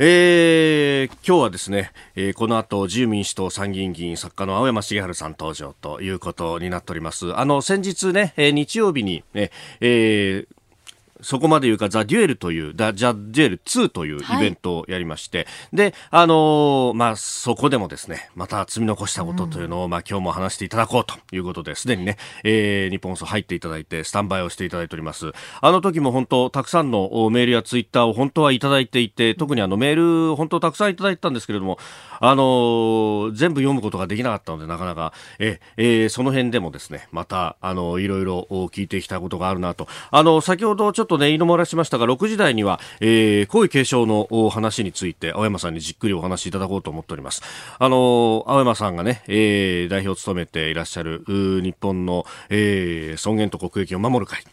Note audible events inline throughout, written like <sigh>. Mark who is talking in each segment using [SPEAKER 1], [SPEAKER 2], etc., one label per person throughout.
[SPEAKER 1] えー、今日はですね、えー、この後自由民主党参議院議員作家の青山茂春さん登場ということになっております。あの、先日ね、えー、日曜日にね、えー、そこまで言うか、ザ・デュエルという、ザ・デュエル2というイベントをやりまして、はい、で、あのー、まあ、そこでもですね、また積み残したことというのを、うん、まあ、今日も話していただこうということで、す。でにね、えー、日本放送入っていただいて、スタンバイをしていただいております。あの時も本当、たくさんのメールやツイッターを本当はいただいていて、特にあのメール、本当たくさんいただいてたんですけれども、あのー、全部読むことができなかったので、なかなか、え、えー、その辺でもですね、また、あの、いろいろ聞いてきたことがあるなと。あの、先ほどちょっととね、言い漏らしましたが、6時台には、えー、皇位継承の話について、青山さんにじっくりお話しいただこうと思っております。あの、青山さんがね、えー、代表を務めていらっしゃる、日本の、えー、尊厳と国益を守る会。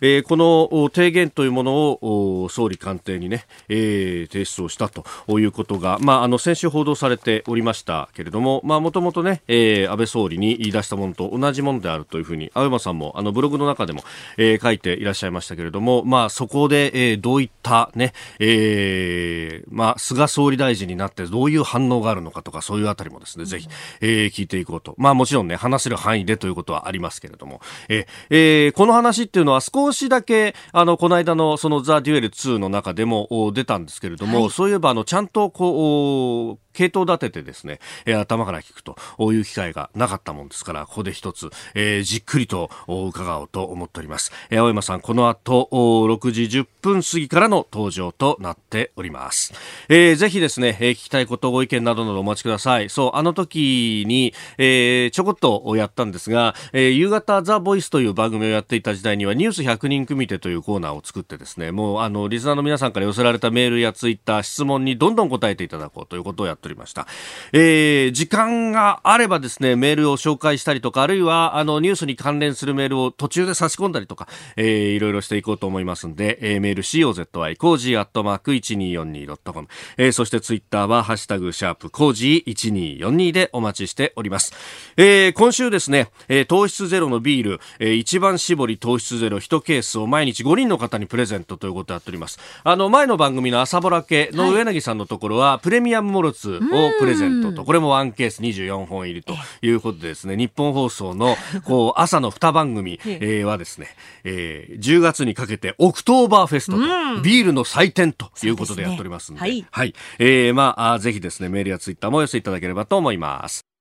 [SPEAKER 1] えー、この提言というものを総理官邸にね、えー、提出をしたということが、まあ、あの先週報道されておりましたけれども、まあ、もともとね、えー、安倍総理に言い出したものと同じものであるというふうに、青山さんもあのブログの中でも、えー、書いていらっしゃいましたけれども、まあ、そこで、えー、どういったね、えー、まあ、菅総理大臣になってどういう反応があるのかとか、そういうあたりもですね、ぜひ、えー、聞いていこうと。まあ、もちろんね、話せる範囲でということはありますけれども、えー、えー、この話っていうのは少しだけ、あの、この間のそのザ・デュエル2の中でも出たんですけれども、はい、そういえばあの、ちゃんとこう、系統立ててですね、えー、頭から聞くという機会がなかったもんですから、ここで一つ、えー、じっくりと伺おうと思っております。えー、青山さん、この後、6時10分過ぎからの登場となっております。えー、ぜひですね、えー、聞きたいこと、ご意見などなどお待ちください。そう、あの時に、えー、ちょこっとやったんですが、えー、夕方ザ・ボイスという番組をやっていた時代には、ニュース100人組手というコーナーを作ってですね、もう、あの、リスナーの皆さんから寄せられたメールやツイッター、質問にどんどん答えていただこうということをやっておりました。えー、時間があればですね、メールを紹介したりとか、あるいは、あの、ニュースに関連するメールを途中で差し込んだりとか、えー、いろいろしていこうと思いますんで、えー、メール COZY、cozy アットマーク 1242.com、えー、そしてツイッターは、ハッシュタグ、シャープ、 cozy1242でお待ちしております。えー、今週ですね、えー、糖質ゼロのビール、えー、一番搾り糖質ゼロ1ケースを毎日5人の方にプレゼントということをやっております。あの、前の番組の朝ぼらけの上柳さんのところは、はい、プレミアムモルツをプレゼントと、これもワンケース24本入りということでですね、ニッポン放送の、こう、朝の2番組、<laughs> えー、はですね、えー、10月にかけてオクトーバーフェストと、ビールの祭典ということでやっておりますんで、でね、はい。はい。えー、まあ、ぜひですね、メールやツイッターもお寄せいただければと思います。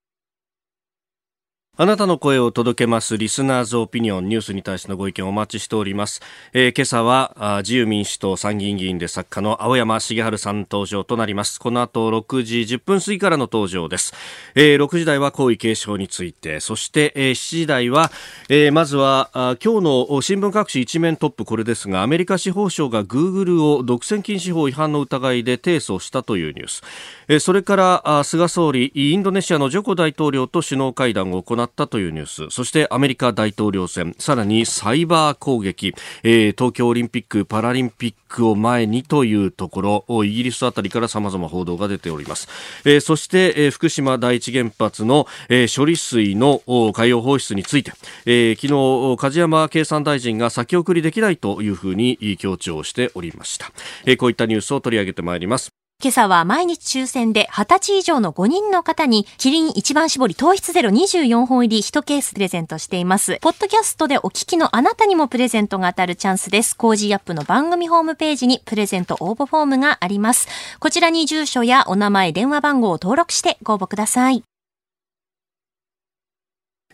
[SPEAKER 1] あなたの声を届けますリスナーズオピニオンニュースに対してのご意見をお待ちしております。えー、今朝は自由民主党参議院議員で作家の青山茂春さん登場となります。この後6時10分過ぎからの登場です。えー、6時台は皇位継承について、そして、えー、7時台は、えー、まずはあ今日の新聞各紙一面トップこれですが、アメリカ司法省がグーグルを独占禁止法違反の疑いで提訴したというニュース。えー、それからあ菅総理、インドネシアのジョコ大統領と首脳会談を行ったというニュース。そしてアメリカ大統領選。さらにサイバー攻撃、えー、東京オリンピック・パラリンピックを前にというところ。イギリスあたりから様々報道が出ております、えー、そして、えー、福島第一原発の、えー、処理水の海洋放出について、えー、昨日梶山経産大臣が先送りできないというふうに強調しておりました、えー、こういったニュースを取り上げてまいります。
[SPEAKER 2] 今朝は毎日抽選で20歳以上の5人の方にキリン一番搾り糖質ゼロ24本入り1ケースプレゼントしています。ポッドキャストでお聞きのあなたにもプレゼントが当たるチャンスです。コージーアップの番組ホームページにプレゼント応募フォームがあります。こちらに住所やお名前、電話番号を登録してご応募ください。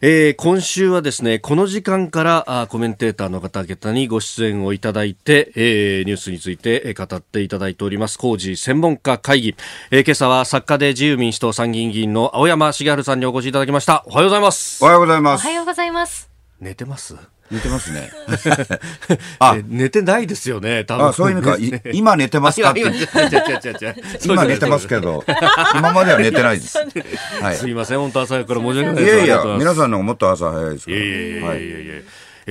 [SPEAKER 1] えー、今週はですね、この時間からあコメンテーターの方々にご出演をいただいて、えー、ニュースについて語っていただいております、工事専門家会議。えー、今朝は作家で自由民主党参議院議員の青山茂春さんにお越しいただきました。おはようございます。
[SPEAKER 3] おはようございます。
[SPEAKER 2] おはようございます。
[SPEAKER 1] 寝てます？
[SPEAKER 3] 寝てますね。<laughs>
[SPEAKER 1] あ、寝てないですよね、多分。
[SPEAKER 3] あ、そういう意味か。い <laughs> 今寝てますか？って <laughs>
[SPEAKER 1] 今、。
[SPEAKER 3] 寝てますけど、今までは寝てないです。はい。
[SPEAKER 1] すいません、本当朝早くから申し訳ない
[SPEAKER 3] い
[SPEAKER 1] です。
[SPEAKER 3] やいや
[SPEAKER 1] います
[SPEAKER 3] 皆さんのもっと朝早いですから。
[SPEAKER 1] いやいやいや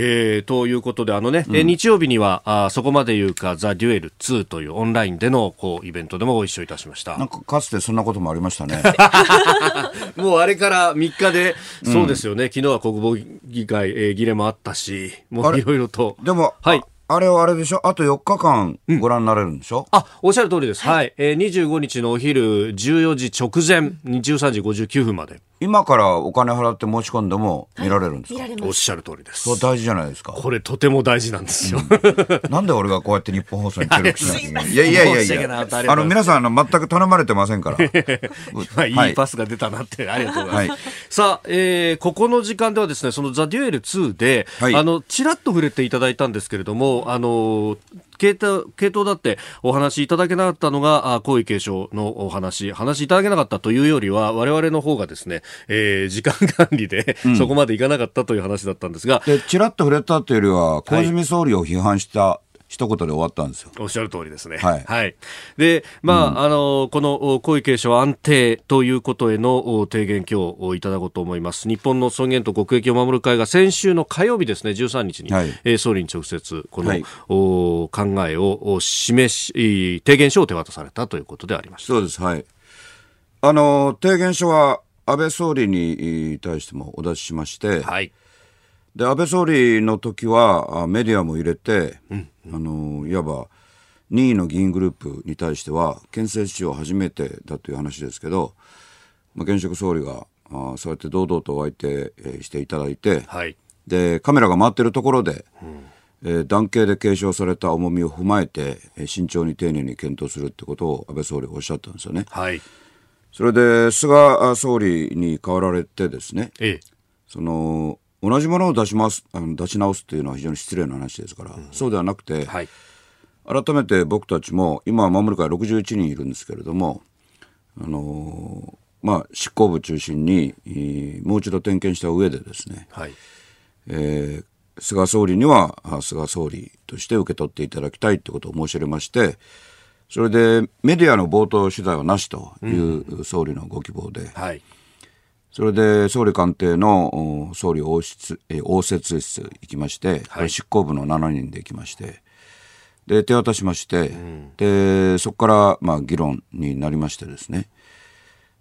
[SPEAKER 1] えーということで、あのね、え日曜日には、あそこまで言うか、ザ・デュエル2というオンラインでのこうイベントでもご一緒いたしました。
[SPEAKER 3] なんかかつてそんなこともありましたね。
[SPEAKER 1] もうあれから3日で、そうですよね、昨日は国防議会、えー議連もあったし、もういろいろと。
[SPEAKER 3] でも、
[SPEAKER 1] はい
[SPEAKER 3] ああれはあれでしょ？あと4日間ご覧になれるんでしょ、
[SPEAKER 1] あ、おっしゃる通りです。はい。えー、25日のお昼14時直前、13時59分まで。
[SPEAKER 3] 今からお金払って申し込んでも見られるんですか、
[SPEAKER 1] おっしゃる通りです
[SPEAKER 3] そ。れ大事じゃないですか。
[SPEAKER 1] これとても大事なんですよ。
[SPEAKER 3] なんで俺がこうやって日本放送に協力しないけないいやいやいやいや。あの、皆さん、あの、全く頼まれてませんから。<laughs>
[SPEAKER 1] まあ、い
[SPEAKER 3] はい
[SPEAKER 1] いパスが出たなって、ありがとうございます。
[SPEAKER 3] はい
[SPEAKER 1] さあ、えーここの時間ではですね、そのザ・デュエル2で、
[SPEAKER 3] はい
[SPEAKER 1] あの、ちらっと触れていただいたんですけれども、あの、系統系統だってお話いただけなかったのが、あ皇位継承のお話、話いただけなかったというよりは、我々の方がですね、えー時間管理で、そこまでいかなかったという話だったんですが、
[SPEAKER 3] で、ちらっと触れたというよりは、小泉総理を批判した一言で終わったんですよ。
[SPEAKER 1] おっしゃる通りですね。
[SPEAKER 3] はい
[SPEAKER 1] で、まあ、あの、このお皇位継承安定ということへのお提言今日いただこうと思います。日本の尊厳と国益を守る会が先週の火曜日ですね、13日に、
[SPEAKER 3] はい
[SPEAKER 1] えー総理に直接この、
[SPEAKER 3] はい
[SPEAKER 1] お考えをお示し、えー提言書を手渡されたということでありました。
[SPEAKER 3] そうです、はい。あの、提言書は安倍総理に対してもお出ししまして、
[SPEAKER 1] はい。
[SPEAKER 3] で、安倍総理の時はあメディアも入れて、あの、いわば任意の議員グループに対しては、憲政史上初めてだという話ですけど、まあ、現職総理があそうやって堂々とお相手、えーしていただいて、
[SPEAKER 1] はい。
[SPEAKER 3] でカメラが回ってるところで、えー男系で継承された重みを踏まえて、えー慎重に丁寧に検討するってことを安倍総理がおっしゃったんですよね。
[SPEAKER 1] はい。
[SPEAKER 3] それで菅あ総理に代わられてですね
[SPEAKER 1] ええ。
[SPEAKER 3] その同じものを出しますあの出し直すっていうのは非常に失礼な話ですから、そうではなくて、
[SPEAKER 1] はい。
[SPEAKER 3] 改めて僕たちも今は守る会61人いるんですけれども、あのーまあ、執行部中心にえーもう一度点検した上でですね、
[SPEAKER 1] はい。
[SPEAKER 3] えー菅総理にはあ菅総理として受け取っていただきたいということを申し上げましてそれでメディアの冒頭取材はなしという総理のご希望で、
[SPEAKER 1] はい。
[SPEAKER 3] それで総理官邸のお総理応室えー応接室行きまして、これ執行部の7人で行きましてで手渡しまして、でそこからまあ議論になりましてですね。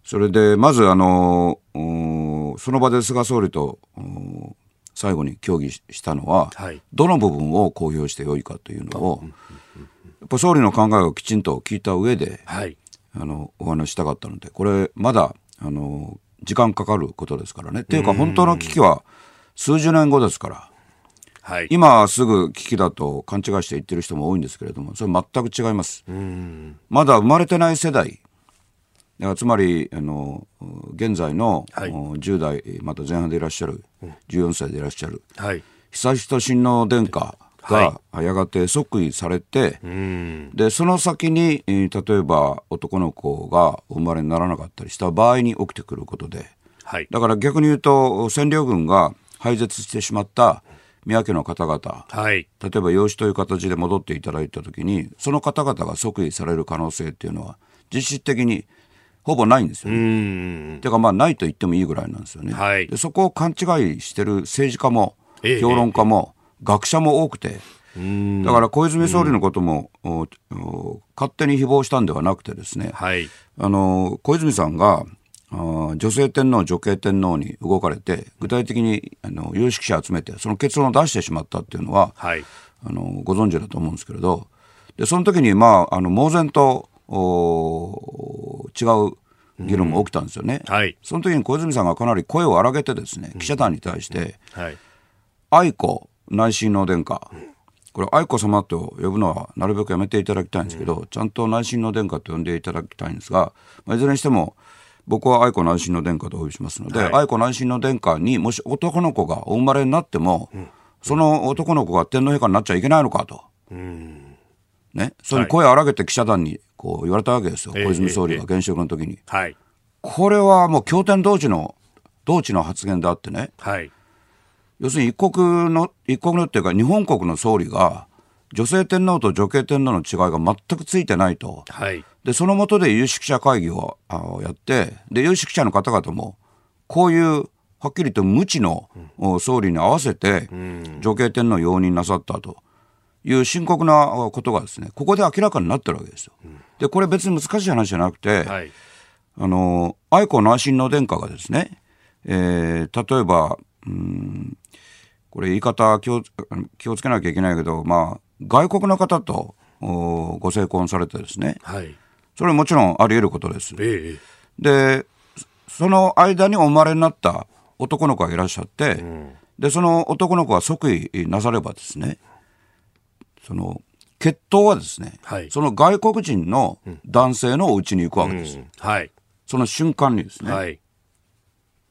[SPEAKER 3] それでまずあのおその場で菅総理とお最後に協議ししたのは、
[SPEAKER 1] はい。
[SPEAKER 3] どの部分を公表してよいかというのを、やっぱ総理の考えをきちん。と聞いた上で、
[SPEAKER 1] はい。
[SPEAKER 3] あのお話ししたかったのでこれまだあの時間かかることですからね。っていうか本当の危機は数十年後ですから。
[SPEAKER 1] はい。
[SPEAKER 3] 今すぐ危機だと勘違いして言ってる人も多いんですけれどもそれ全く違います。まだ生まれてない世代。つまりあの現在の、
[SPEAKER 1] はい。
[SPEAKER 3] お10代また前半でいらっしゃる14歳でいらっしゃる
[SPEAKER 1] はい。
[SPEAKER 3] 悠仁親王殿下がやがて即位されて、
[SPEAKER 1] うん。
[SPEAKER 3] でその先に、えー例えば男の子がお生まれにならなかったりした場合に起きてくることで
[SPEAKER 1] はい。
[SPEAKER 3] だから逆に言うと占領軍が廃絶してしまった宮家の方々
[SPEAKER 1] はい。
[SPEAKER 3] 例えば養子という形で戻っていただいた時にその方々が即位される可能性っていうのは実質的にほぼないんですよ
[SPEAKER 1] う
[SPEAKER 3] ね。
[SPEAKER 1] ん。
[SPEAKER 3] てかまあないと言ってもいいぐらいなんですよね。
[SPEAKER 1] はい
[SPEAKER 3] でそこを勘違いしてる政治家も
[SPEAKER 1] ええ
[SPEAKER 3] 評論家も学者も多くて、
[SPEAKER 1] うん。
[SPEAKER 3] だから小泉総理のことも、勝手に誹謗したんではなくてですね、
[SPEAKER 1] はい。
[SPEAKER 3] あの小泉さんがあー女性天皇女系天皇に動かれて具体的にあの有識者集めてその結論を出してしまったっていうのは、
[SPEAKER 1] はい。
[SPEAKER 3] あのご存知だと思うんですけれどでその時にまああの猛然とお違う議論も起きたんですよね。
[SPEAKER 1] はい。
[SPEAKER 3] その時に小泉さんがかなり声を荒げてですね記者団に対して
[SPEAKER 1] はい。
[SPEAKER 3] 愛子内親王殿下。これ愛子様と呼ぶのはなるべくやめていただきたいんですけど、ちゃんと内親王殿下と呼んでいただきたいんですが、まあ、いずれにしても僕は愛子内親王殿下とお呼びしますので、
[SPEAKER 1] はい。
[SPEAKER 3] 愛子内親王殿下にもし男の子がお生まれになっても、その男の子が天皇陛下になっちゃいけないのかと。ね、それに声を荒げて記者団にこう言われたわけですよ、
[SPEAKER 1] ええ
[SPEAKER 3] 小泉総理
[SPEAKER 1] ええ
[SPEAKER 3] が現職の時に。
[SPEAKER 1] はい。
[SPEAKER 3] これはもう経典同地の同地の発言であってね、
[SPEAKER 1] はい。
[SPEAKER 3] 要するに一国の、一国のっていうか日本国の総理が、女性天皇と女系天皇の違いが全くついてないと。
[SPEAKER 1] はい。
[SPEAKER 3] で、その下で有識者会議をあやって、で、有識者の方々も、こういう、はっきりと無知の、お総理に合わせて、女系天皇を容認なさったという深刻なおことがですね、ここで明らかになってるわけですよ。で、これ別に難しい話じゃなくて、
[SPEAKER 1] はい。
[SPEAKER 3] あの、愛子内親王殿下がですね、えー例えば、うん、これ言い方気を気をつけなきゃいけないけど、まあ、外国の方とおご成婚されてですね、
[SPEAKER 1] はい。
[SPEAKER 3] それはもちろんあり得ることです。
[SPEAKER 1] ええ。
[SPEAKER 3] で、その間にお生まれになった男の子がいらっしゃって、で、その男の子が即位なさればですね、その、血統はですね、
[SPEAKER 1] はい
[SPEAKER 3] その外国人の男性のお家に行くわけです。
[SPEAKER 1] はい。
[SPEAKER 3] その瞬間にですね、
[SPEAKER 1] はい。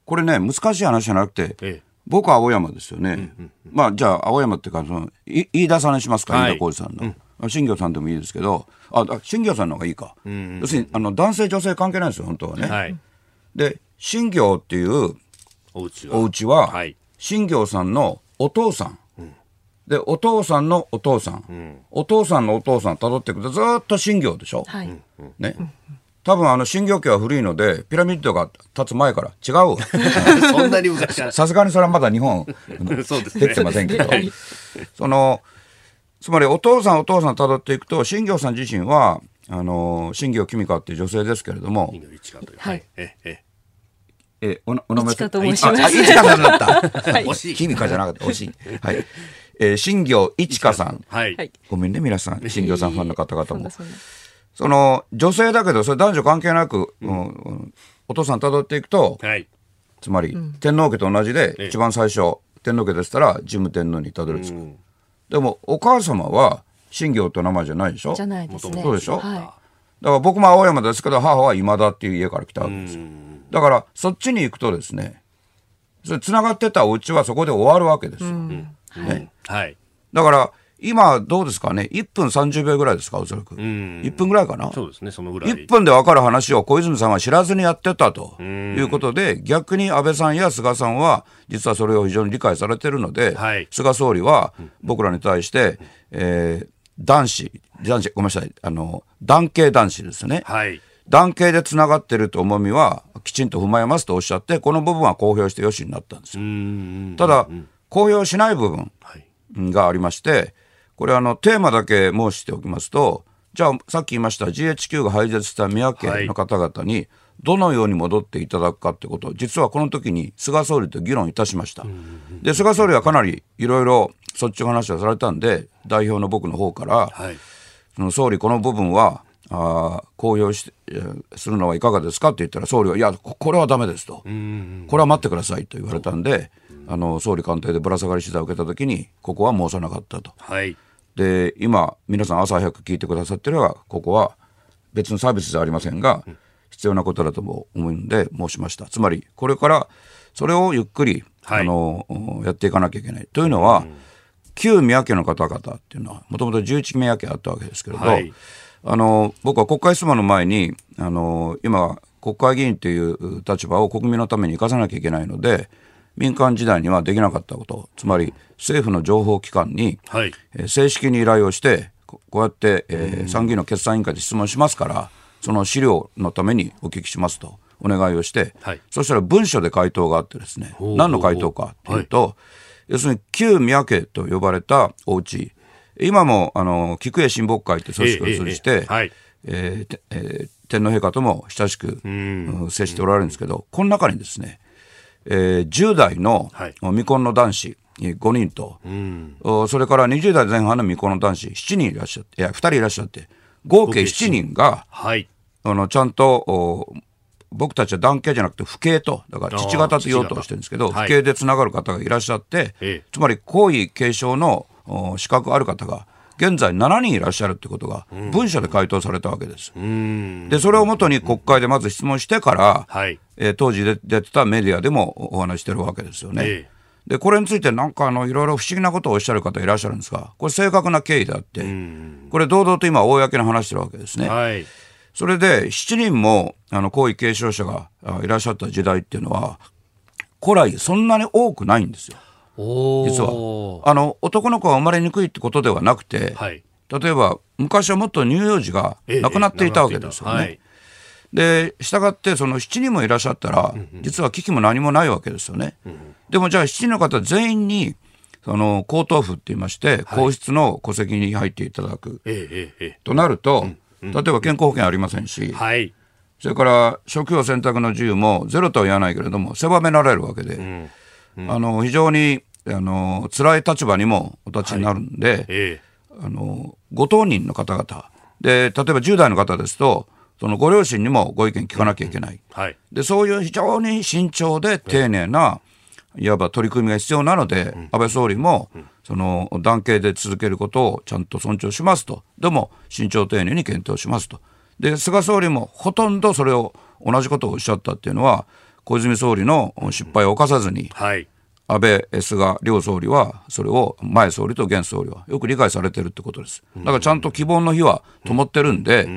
[SPEAKER 3] これね、難しい話じゃなくて、
[SPEAKER 1] ええ。
[SPEAKER 3] 僕は青山ですよね。まあ、じゃあ、青山っていうか、その、い飯田さんにしますか、
[SPEAKER 1] はい
[SPEAKER 3] 飯田浩二さんの。あ新業さんでもいいですけど、あ、あ新業さんの方がいいか。要するに、あの、男性女性関係ないですよ、本当はね。
[SPEAKER 1] はい。
[SPEAKER 3] で、新業っていう
[SPEAKER 1] お家は。
[SPEAKER 3] お家は、
[SPEAKER 1] はい。
[SPEAKER 3] 新業さんのお父さん。で、お父さんのお父さん。お父さんのお父さん辿っていくとずーっと新業でしょ。
[SPEAKER 2] はい。
[SPEAKER 3] ね。多分あの新業家は古いので、ピラミッドが立つ前から違うわ。<laughs>
[SPEAKER 1] そんなに昔から。<laughs>
[SPEAKER 3] さすがにそれはまだ日本、<laughs>
[SPEAKER 1] そうですね
[SPEAKER 3] できてませんけど、その、つまりお父さんお父さん辿っていくと、新業さん自身は、あの、新業君香っていう女性ですけれども、
[SPEAKER 1] いう。
[SPEAKER 2] はい。
[SPEAKER 1] ええ。
[SPEAKER 3] え、おなお名前
[SPEAKER 2] と申します
[SPEAKER 3] あ、あ一華さんだった。
[SPEAKER 1] 惜しい
[SPEAKER 3] 君香じゃなかった。惜しい。はい。えー、新業一華さん。
[SPEAKER 1] はい。
[SPEAKER 2] はい
[SPEAKER 3] ごめんね、皆さん。新業さんファンの方々も
[SPEAKER 2] そ
[SPEAKER 3] の、女性だけど、それ男女関係なく、うんうんお父さん辿っていくと、
[SPEAKER 1] はい。
[SPEAKER 3] つまり、天皇家と同じで、
[SPEAKER 1] ええ
[SPEAKER 3] 一番最初、天皇家でしたら、神武天皇にたどり着く。でも、お母様は、新業って名前じゃないでしょ？
[SPEAKER 2] じゃないですね。
[SPEAKER 3] そうでしょ？
[SPEAKER 2] は
[SPEAKER 3] だから僕も青山ですけど、母は今田っていう家から来たわけですよ。だから、そっちに行くとですね、それ繋がってたお家はそこで終わるわけですよ。ね。
[SPEAKER 1] はい。
[SPEAKER 3] だから、今どうですかね ?1 分30秒ぐらいですか？おそらく。1分ぐらいかな？
[SPEAKER 1] そうですね、そのぐらい。
[SPEAKER 3] 1分で分かる話を小泉さんは知らずにやってたということで、逆に安倍さんや菅さんは、実はそれを非常に理解されてるので、
[SPEAKER 1] はい
[SPEAKER 3] 菅総理は僕らに対して、えー男子、男子、ごめんなさい、あの、男系男子ですね。
[SPEAKER 1] はい。
[SPEAKER 3] 男系でつながってると重みはきちんと踏まえますとおっしゃって、この部分は公表してよしになったんですよ。ただ、公表しない部分
[SPEAKER 1] はい。
[SPEAKER 3] がありまして、これあの、テーマだけ申しておきますと、じゃあ、さっき言いました GHQ が廃絶した宮家の方々に、どのように戻っていただくかってことを、実はこの時に菅総理と議論いたしました。で、菅総理はかなりいろいろそっちの話をされたんで、代表の僕の方から、
[SPEAKER 1] はい。
[SPEAKER 3] その総理、この部分は、あー公表しえーするのはいかがですかって言ったら、総理は、いや、ここれはダメですと、これは待ってくださいと言われたんで、あの総理官邸でぶら下がり取材を受けたときに、ここは申さなかったと。
[SPEAKER 1] はい。
[SPEAKER 3] で、今、皆さん朝早く聞いてくださってるのは、ここは別のサービスじゃありませんが、必要なことだとも思うんで申しました。つまり、これからそれをゆっくり、
[SPEAKER 1] はい
[SPEAKER 3] あのやっていかなきゃいけない。というのは、旧宮家の方々っていうのは、もともと11宮家あったわけですけれど、
[SPEAKER 1] はい
[SPEAKER 3] あの僕は国会質問の前に、あの今、国会議員という立場を国民のために生かさなきゃいけないので、民間時代にはできなかったこと、つまり政府の情報機関に、
[SPEAKER 1] はい。
[SPEAKER 3] えー正式に依頼をして、ここうやって、えー参議院の決算委員会で質問しますから、その資料のためにお聞きしますとお願いをして、
[SPEAKER 1] はい。
[SPEAKER 3] そしたら文書で回答があってですね、
[SPEAKER 1] ほう
[SPEAKER 3] 何の回答かというと、要するに旧宮家と呼ばれたお家今もあの菊江親睦会という組織を通じて、天皇陛下とも親しく、うん接しておられるんですけど、この中にですね、えー10代の
[SPEAKER 1] はい。
[SPEAKER 3] 未婚の男子5人と、おそれから20代前半の未婚の男子7人いらっしゃって、いや、2人いらっしゃって、合計7人が、
[SPEAKER 1] はい。
[SPEAKER 3] あのちゃんとお僕たちは男系じゃなくて父系と、だから父方と言おうとしてるんですけど、
[SPEAKER 1] 父
[SPEAKER 3] 系でつながる方がいらっしゃって、
[SPEAKER 1] ええ。
[SPEAKER 3] つまり皇位継承のお資格ある方が、現在7人いらっしゃるってことが、文書で回答されたわけです。
[SPEAKER 1] うん。
[SPEAKER 3] で、それをもとに国会でまず質問してから、
[SPEAKER 1] はい。
[SPEAKER 3] えー当時で出てたメディアでもお話してるわけですよね。
[SPEAKER 1] ええ
[SPEAKER 3] で、これについてなんかあの、いろいろ不思議なことをおっしゃる方いらっしゃるんですが、これ正確な経緯であって、これ堂々と今公に話してるわけですね。
[SPEAKER 1] はい。
[SPEAKER 3] それで、7人も、あの、皇位継承者があいらっしゃった時代っていうのは、古来そんなに多くないんですよ。実は。あの、男の子が生まれにくいってことではなくて、
[SPEAKER 1] はい、
[SPEAKER 3] 例えば、昔はもっと乳幼児が亡くなっていたわけですよね。えええで、した。がって、その7人もいらっしゃったら、実は危機も何もないわけですよね。でもじゃあ7人の方全員に、その、皇統府って言いまして、皇室の戸籍に入っていただく。となると、例えば健康保険ありませんし、
[SPEAKER 1] はい、
[SPEAKER 3] それから職業選択の自由もゼロとは言わないけれども、狭められるわけで、あの、非常に、あの、辛い立場にもお立ちになるんで、あの、ご当人の方々、で、例えば10代の方ですと、そのご両親にもご意見聞かなきゃいけない。
[SPEAKER 1] はい、
[SPEAKER 3] で、そういう非常に慎重で丁寧な、いわば取り組みが必要なので、安倍総理も、その男系で続けることをちゃんと尊重しますと。でも、慎重丁寧に検討しますと。で、菅総理もほとんどそれを同じことをおっしゃったっていうのは、小泉総理の失敗を犯さずに、
[SPEAKER 1] はい
[SPEAKER 3] 安倍、菅両総理は、それを前総理と現総理はよく理解されてるってことです。だからちゃんと希望の火は灯ってるんで、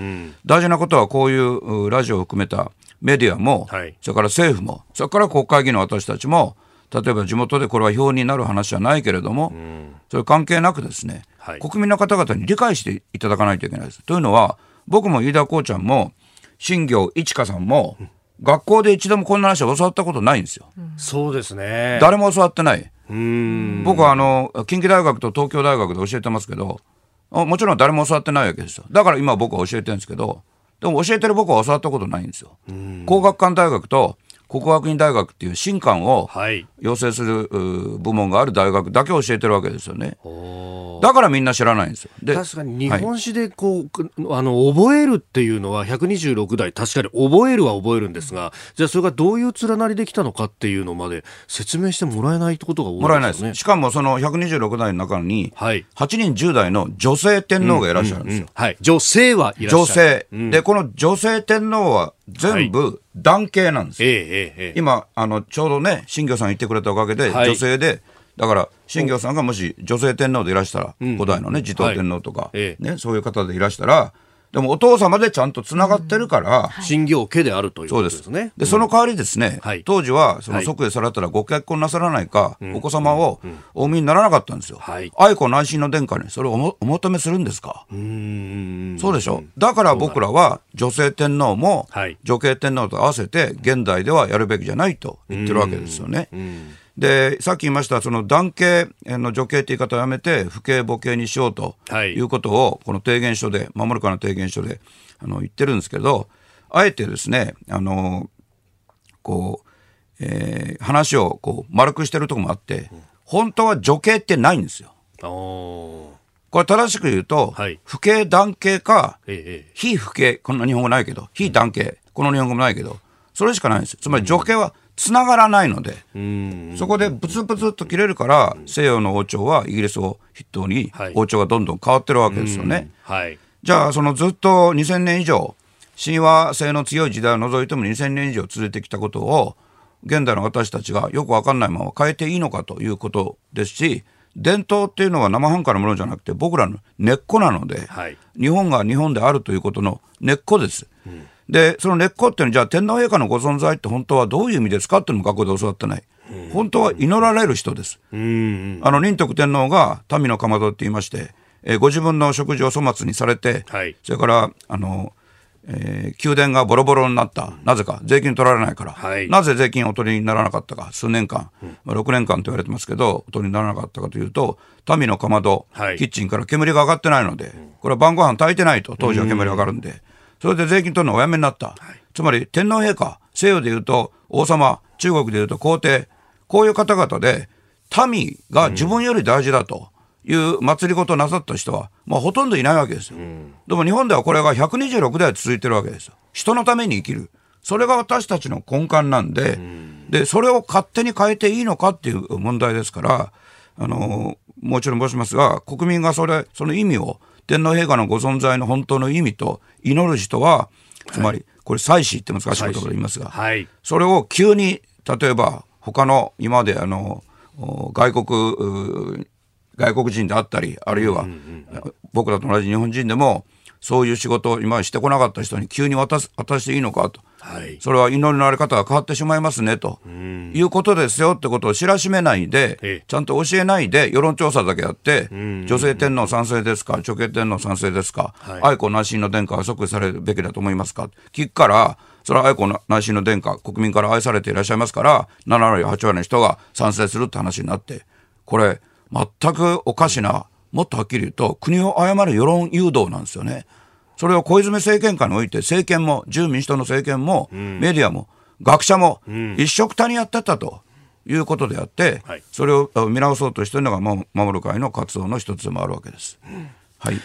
[SPEAKER 3] 大事なことはこういうラジオを含めたメディアも、それから政府も、それから国会議員の私たちも、例えば地元でこれは票になる話じゃないけれども、それ関係なくですね、国民の方々に理解していただかないといけないです。というのは、僕も飯田こうちゃんも、新行一華さんも、学校で一度もこんな話を教わったことないんですよ。
[SPEAKER 1] そうですね。
[SPEAKER 3] 誰も教わってない。
[SPEAKER 1] 僕
[SPEAKER 3] はあの、近畿大学と東京大学で教えてますけど、もちろん誰も教わってないわけですよ。だから今僕は教えてるんですけど、でも教えてる僕は教わったことないんですよ。工学館大学と国学院大学っていう新館を養成する部門がある大学だけ教えてるわけですよね。だからみんな知らないんですよ。
[SPEAKER 1] で確かに日本史でこう、はい、あの覚えるっていうのは126代確かに覚えるは覚えるんですが、じゃあそれがどういう連なりできたのかっていうのまで説明してもらえないことが多いですね。
[SPEAKER 3] もらえないです。しかもその126代の中に、8人10代の女性天皇がいらっしゃるんですよ。うんうんうん、
[SPEAKER 1] はい。女性はいらっしゃる。
[SPEAKER 3] 女性。うん、で、この女性天皇は全部男系なんですよ。
[SPEAKER 1] はい、
[SPEAKER 3] 今、あの、ちょうどね、新庄さん言ってくれたおかげで、女性で、だから、新庄さんがもし女性天皇でいらしたら、古代のね、持統天皇とか、ね、そういう方でいらしたら、でもお父様でちゃんとつながってるから、
[SPEAKER 1] 新行家であるということですね。
[SPEAKER 3] で、その代わりですね、当時は、その即位されたらご結婚なさらないか、お子様をお産みにならなかったんですよ。愛子内親の殿下にそれをお求めするんですか？そうでしょ？だから僕らは女性天皇も女系天皇と合わせて現代ではやるべきじゃないと言ってるわけですよね。で、さっき言いました、その男系の女系って言い方をやめて、父系母系にしようということを、この提言書で、守るかの提言書であの言ってるんですけど、あえてですね、あの、こう、えー、話をこう丸くしてるところもあって、本当は女系ってないんですよ。これ正しく言うと、はい、父系男系か、ええ、非父系、こんな日本語ないけど、非男系、この日本語もないけど、それしかないんですよ。つまり女系はつながらないので、そこでブツブツと切れるから、西洋の王朝はイギリスを筆頭に、王朝がどんどん変わってるわけですよね。
[SPEAKER 1] はい、
[SPEAKER 3] じゃあ、そのずっと2000年以上、神話性の強い時代を除いても2000年以上続いてきたことを、現代の私たちがよくわかんないまま変えていいのかということですし、伝統っていうのは生半可なものじゃなくて僕らの根っこなので、はい、日本が日本であるということの根っこです。うんで、その根っこっていうのは、じゃあ天皇陛下のご存在って本当はどういう意味ですかっていうのも学校で教わってない。本当は祈られる人です。あの、仁徳天皇が民のかまどって言いまして、えー、ご自分の食事を粗末にされて、はい、それから、あの、えー、宮殿がボロボロになった、なぜか、税金取られないから、はい、なぜ税金をお取りにならなかったか、数年間、まあ、6年間と言われてますけど、お取りにならなかったかというと、民のかまど、はい、キッチンから煙が上がってないので、これは晩ご飯炊いてないと、当時は煙が上がるんで、それで税金取るのおやめになった。はい、つまり天皇陛下、西洋でいうと王様、中国でいうと皇帝、こういう方々で民が自分より大事だという祭り事をなさった人は、まあ、ほとんどいないわけですよ。うん、でも日本ではこれが126代続いてるわけですよ。人のために生きる。それが私たちの根幹なんで、うん、で、それを勝手に変えていいのかっていう問題ですから、あの、もうちろん申しますが、国民がそれ、その意味を天皇陛下のご存在の本当の意味と祈る人は、つまり、これ祭祀って難しい言葉で言いますが、はい、それを急に、例えば他の今まであの外国外国人であったり、あるいは僕らと同じ日本人でも、そういう仕事を今してこなかった人に急に渡す渡していいのかと。
[SPEAKER 1] はい。
[SPEAKER 3] それは祈りのあり方が変わってしまいますねと。いうことですよってことを知らしめないで
[SPEAKER 1] ええ、
[SPEAKER 3] ちゃんと教えないで、世論調査だけやって、女性天皇賛成ですか、女系天皇賛成ですか、
[SPEAKER 1] はい。
[SPEAKER 3] 愛子内親の殿下は即位されるべきだと思いますか、聞くから、それは愛子内親の殿下、国民から愛されていらっしゃいますから、7割、8割の人が賛成するって話になって、これ、全くおかしな、もっとはっきり言うと、国を誤る世論誘導なんですよね。それを小泉政権下において、政権も、自由民主党の政権も、メディアも、学者も、一緒くたにやってたということであって、
[SPEAKER 1] はい
[SPEAKER 3] それをあ見直そうとしているのが、守る会の活動の一つでもあるわけです。はい。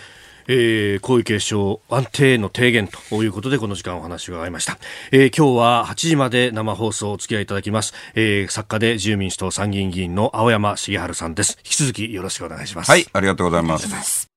[SPEAKER 1] えー、皇位継承安定への提言ということでこの時間お話を伺いました、えー、今日は8時まで生放送お付き合いいただきます、えー、作家で自由民主党参議院議員の青山茂春さんです。引き続きよろしくお願いします。
[SPEAKER 3] はい、ありがとうございます。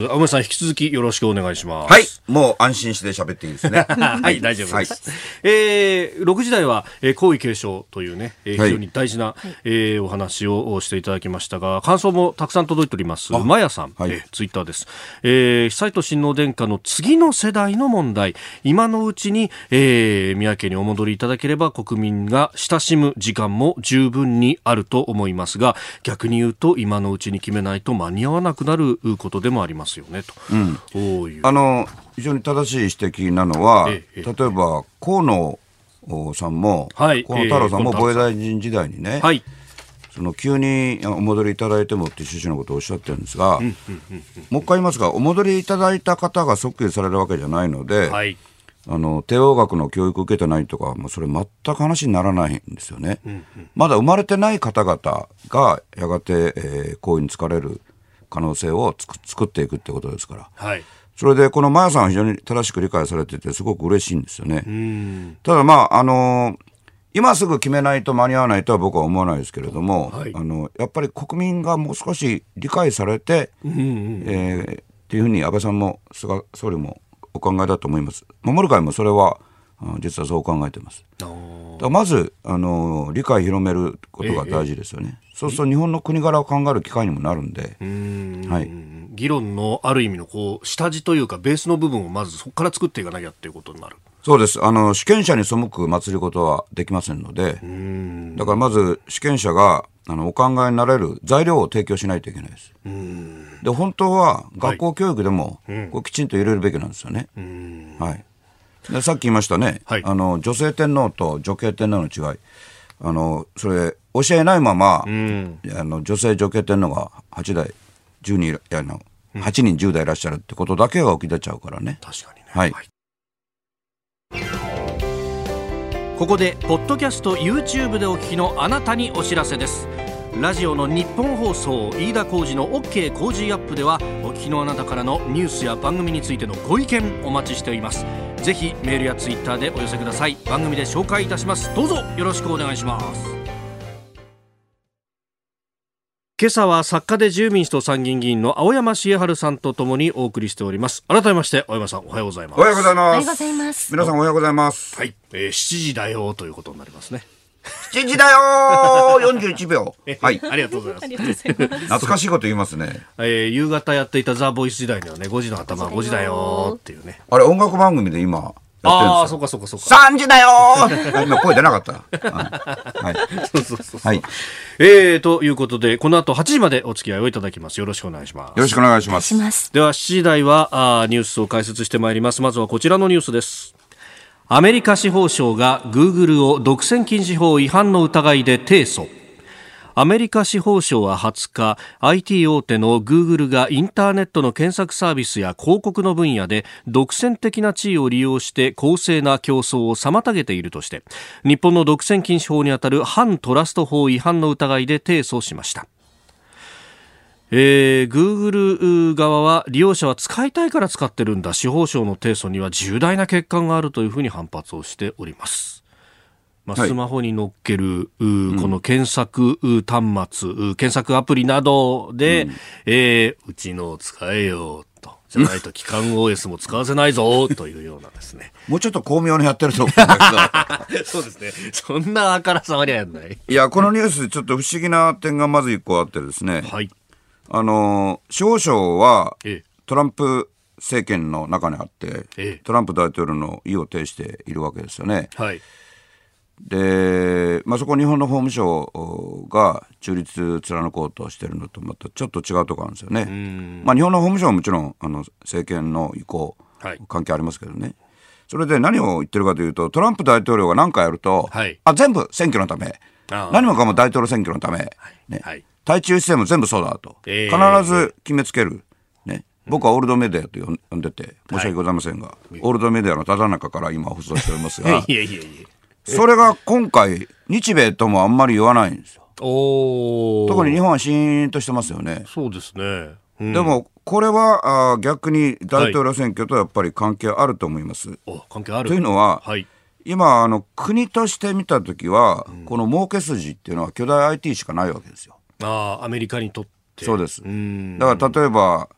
[SPEAKER 1] 青山さん引き続きよろしくお願いします
[SPEAKER 3] はい、もう安心して喋っていいですね。<laughs>
[SPEAKER 1] はい、大丈夫です。えー、6時台は、えー、皇位継承というね、えー
[SPEAKER 3] はい
[SPEAKER 1] 非常に大事な、えーお話をしていただきましたが、感想もたくさん届いております。マヤさん、
[SPEAKER 3] はい
[SPEAKER 1] えーツイッターです。えー、久親王殿下の次の世代の問題、今のうちに、えー、宮家にお戻りいただければ国民が親しむ時間も十分にあると思いますが、逆に言うと今のうちに決めないと間に合わなくなることでもありますよね、と。こういう。
[SPEAKER 3] あの非常に正しい指摘なのは、
[SPEAKER 1] ええ
[SPEAKER 3] 例えば河野さんも、
[SPEAKER 1] はい
[SPEAKER 3] 河野太郎さんも
[SPEAKER 1] ええ
[SPEAKER 3] 防衛大臣時代にね、
[SPEAKER 1] はい。
[SPEAKER 3] その急にお戻りいただいてもっていう趣旨のことをおっしゃってるんですが、もう一回言いますが、お戻りいただいた方が即位されるわけじゃないので、
[SPEAKER 1] はい。
[SPEAKER 3] あの帝王学の教育を受けてないとか、もうそれ全く話にならないんですよね。まだ生まれてない方々がやがて、えー、行為に疲れる可能性をつく作っていくってことですから。
[SPEAKER 1] はい。
[SPEAKER 3] それで、このマヤさんは非常に正しく理解されてて、すごく嬉しいんですよね。ただ、まあ、あの今すぐ決めないと間に合わないとは僕は思わないですけれども、
[SPEAKER 1] はい
[SPEAKER 3] あのやっぱり国民がもう少し理解されて、えーっていうふうに安倍さんも菅総理もお考えだと思います。守る会もそれは、あ実はそう考えてます。だからまず、あの理解広めることが大事ですよね。そうすると日本の国柄を考える機会にもなるんで、はい。
[SPEAKER 1] 議論のある意味のこう下地というかベースの部分をまずそこから作っていかなきゃっていうことになる。
[SPEAKER 3] そうです。あの、主権者に背く祭り事はできませんので、だからまず主権者が、あの、お考えになれる材料を提供しないといけないです。で、本当は学校教育でも、こうきちんと入れるべきなんですよね。はい。で、さっき言いましたね、
[SPEAKER 1] はい
[SPEAKER 3] あの、女性天皇と女系天皇の違い。あの、それ、教えないまま、あの、女性女系天皇が8代、10人いやあの、8人10代いらっしゃるってことだけが起き出ちゃうからね。
[SPEAKER 1] 確かにね。
[SPEAKER 3] はい。
[SPEAKER 1] ここでポッドキャスト YouTube でお聞きのあなたにお知らせです。ラジオの日本放送飯田浩司の OK 工事アップではお聞きのあなたからのニュースや番組についてのご意見お待ちしております。ぜひメールやツイッターでお寄せください。番組で紹介いたします。どうぞよろしくお願いします今朝は作家で自由民主党参議院議員の青山茂春さんとともにお送りしております改めまして青山さんおはようございます
[SPEAKER 3] おはようございます。皆さんおはようございます。
[SPEAKER 1] はい、えー、7時だよということになりますね
[SPEAKER 3] 7時だよー <laughs> !41 秒。はい。<laughs>
[SPEAKER 1] ありがとうございます。
[SPEAKER 3] 懐かしいこと言いますね。
[SPEAKER 1] えー夕方やっていたザ・ボイス時代にはね5時の頭5時だよっていうね
[SPEAKER 3] あれ、音楽番組で今、
[SPEAKER 1] ああ。そうかそうかそうか
[SPEAKER 3] 3時だよー <laughs> 今声出なかった。<laughs> はい。
[SPEAKER 1] そうそうそうそう
[SPEAKER 3] はい。よ
[SPEAKER 1] えー、ということでこの後8時までお付き合いをいただきますよろしくお願いします
[SPEAKER 3] ろしくお願いします。
[SPEAKER 2] します。
[SPEAKER 1] では7時台はあーニュースを解説してまいりますまずはこちらのニュースですアメリカ司法省がグーグルを独占禁止法違反の疑いで提訴アメリカ司法省は20日 IT 大手のグーグルがインターネットの検索サービスや広告の分野で独占的な地位を利用して公正な競争を妨げているとして日本の独占禁止法にあたる反トラスト法違反の疑いで提訴しましたえー、Google 側は利用者は使いたいから使ってるんだ司法省の提訴には重大な欠陥があるというふうに反発をしております。まあ、
[SPEAKER 3] はい
[SPEAKER 1] スマホに乗っける、うこの検索う端末、う検索アプリなどで、えーうちのを使えよと。じゃないと機関 OS も使わせないぞ <laughs> というようなですね。
[SPEAKER 3] もうちょっと巧妙にやってると思うんだけど。<laughs>
[SPEAKER 1] そうですね。そんなあからさまりゃやんない。
[SPEAKER 3] いや、このニュース、ちょっと不思議な点がまず一個あってですね。
[SPEAKER 1] はい。
[SPEAKER 3] あの、司法省は、
[SPEAKER 1] ええ
[SPEAKER 3] トランプ政権の中にあって、
[SPEAKER 1] ええ
[SPEAKER 3] トランプ大統領の意を呈しているわけですよね。
[SPEAKER 1] はい。
[SPEAKER 3] で、まあ、そこ日本の法務省が中立貫こうとしてるのとまたちょっと違うところあるんですよね。まあ、日本の法務省はもちろんあの政権の意向、
[SPEAKER 1] はい。
[SPEAKER 3] 関係ありますけどね。それで何を言ってるかというとトランプ大統領が何かやると、
[SPEAKER 1] はい。
[SPEAKER 3] あ全部選挙のため。何もかも大統領選挙のため、ね。
[SPEAKER 1] はい。
[SPEAKER 3] 対中姿勢も全部そうだと、
[SPEAKER 1] えー
[SPEAKER 3] 必ず決めつける、ね、僕はオールドメディアと呼んでて申し訳ございませんが、オールドメディアのただ中から今放送しておりますが。<laughs>
[SPEAKER 1] いえいえいえ。
[SPEAKER 3] それが今回日米ともあんまり言わないんですよ特に日本はシーンとしてますよね、
[SPEAKER 1] そうですね。うん
[SPEAKER 3] でもこれはあー逆に大統領選挙とやっぱり関係あると思います、
[SPEAKER 1] お関係ある。
[SPEAKER 3] というのは、
[SPEAKER 1] はい。
[SPEAKER 3] 今あの国として見た時は、この儲け筋っていうのは巨大 IT しかないわけですよ
[SPEAKER 1] ああ、アメリカにとって。
[SPEAKER 3] そうです
[SPEAKER 1] うん。
[SPEAKER 3] だから例えば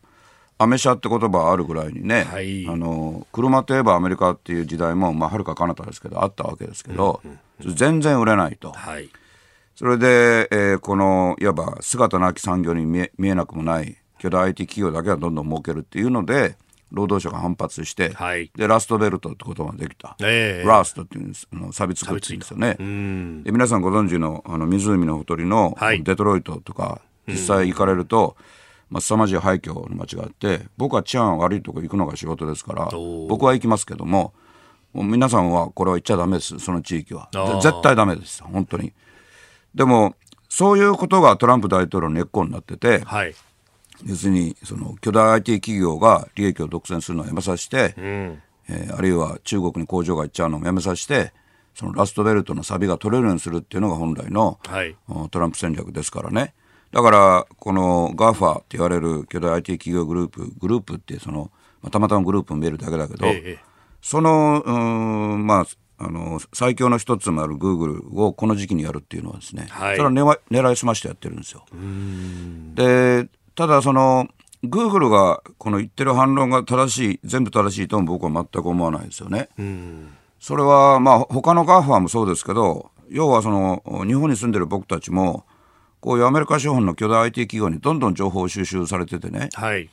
[SPEAKER 3] アメ車って言葉あるぐらいにね、
[SPEAKER 1] はい。
[SPEAKER 3] あの車といえばアメリカっていう時代もまあはるか彼方ですけどあったわけですけど、全然売れないと。
[SPEAKER 1] はい。
[SPEAKER 3] それで、えーこのいわば姿なき産業に見え見えなくもない巨大 IT 企業だけはどんどん儲けるっていうので労働者が反発して、
[SPEAKER 1] はい。
[SPEAKER 3] でラストベルトって言葉ができた、
[SPEAKER 1] ええ。
[SPEAKER 3] ラストっていうんですあの錆びつくっていうんですよね。
[SPEAKER 1] うん。
[SPEAKER 3] で皆さんご存知のあの湖のほとりの
[SPEAKER 1] はい。
[SPEAKER 3] デトロイトとか実際行かれると、まあ凄まじい廃墟の街があって僕は治安悪いとこ行くのが仕事ですから僕は行きますけどももう皆さんはこれは行っちゃダメですその地域は絶対ダメです本当にでもそういうことがトランプ大統領の根っこになってて
[SPEAKER 1] はい。
[SPEAKER 3] 要するにその巨大 IT 企業が利益を独占するのをやめさせて、
[SPEAKER 1] うん。
[SPEAKER 3] えーあるいは中国に工場が行っちゃうのもやめさせてそのラストベルトのサビが取れるようにするっていうのが本来の、
[SPEAKER 1] はい。
[SPEAKER 3] おトランプ戦略ですからねだからこの GAFA って言われる巨大 IT 企業グループグループってその、まあたまたまグループ見えるだけだけど、
[SPEAKER 1] ええええ
[SPEAKER 3] そのうーんまああの最強の一つもあるグーグルをこの時期にやるっていうのはですね、
[SPEAKER 1] はい
[SPEAKER 3] それは狙い狙いすましてやってるんですよ。でただそのグーグルがこの言ってる反論が正しい全部正しいとも僕は全く思わないですよね。
[SPEAKER 1] うん。
[SPEAKER 3] それはまあ他の GAFA もそうですけど要はその日本に住んでる僕たちもこういうアメリカ資本の巨大 IT 企業にどんどん情報収集されててね。
[SPEAKER 1] はい。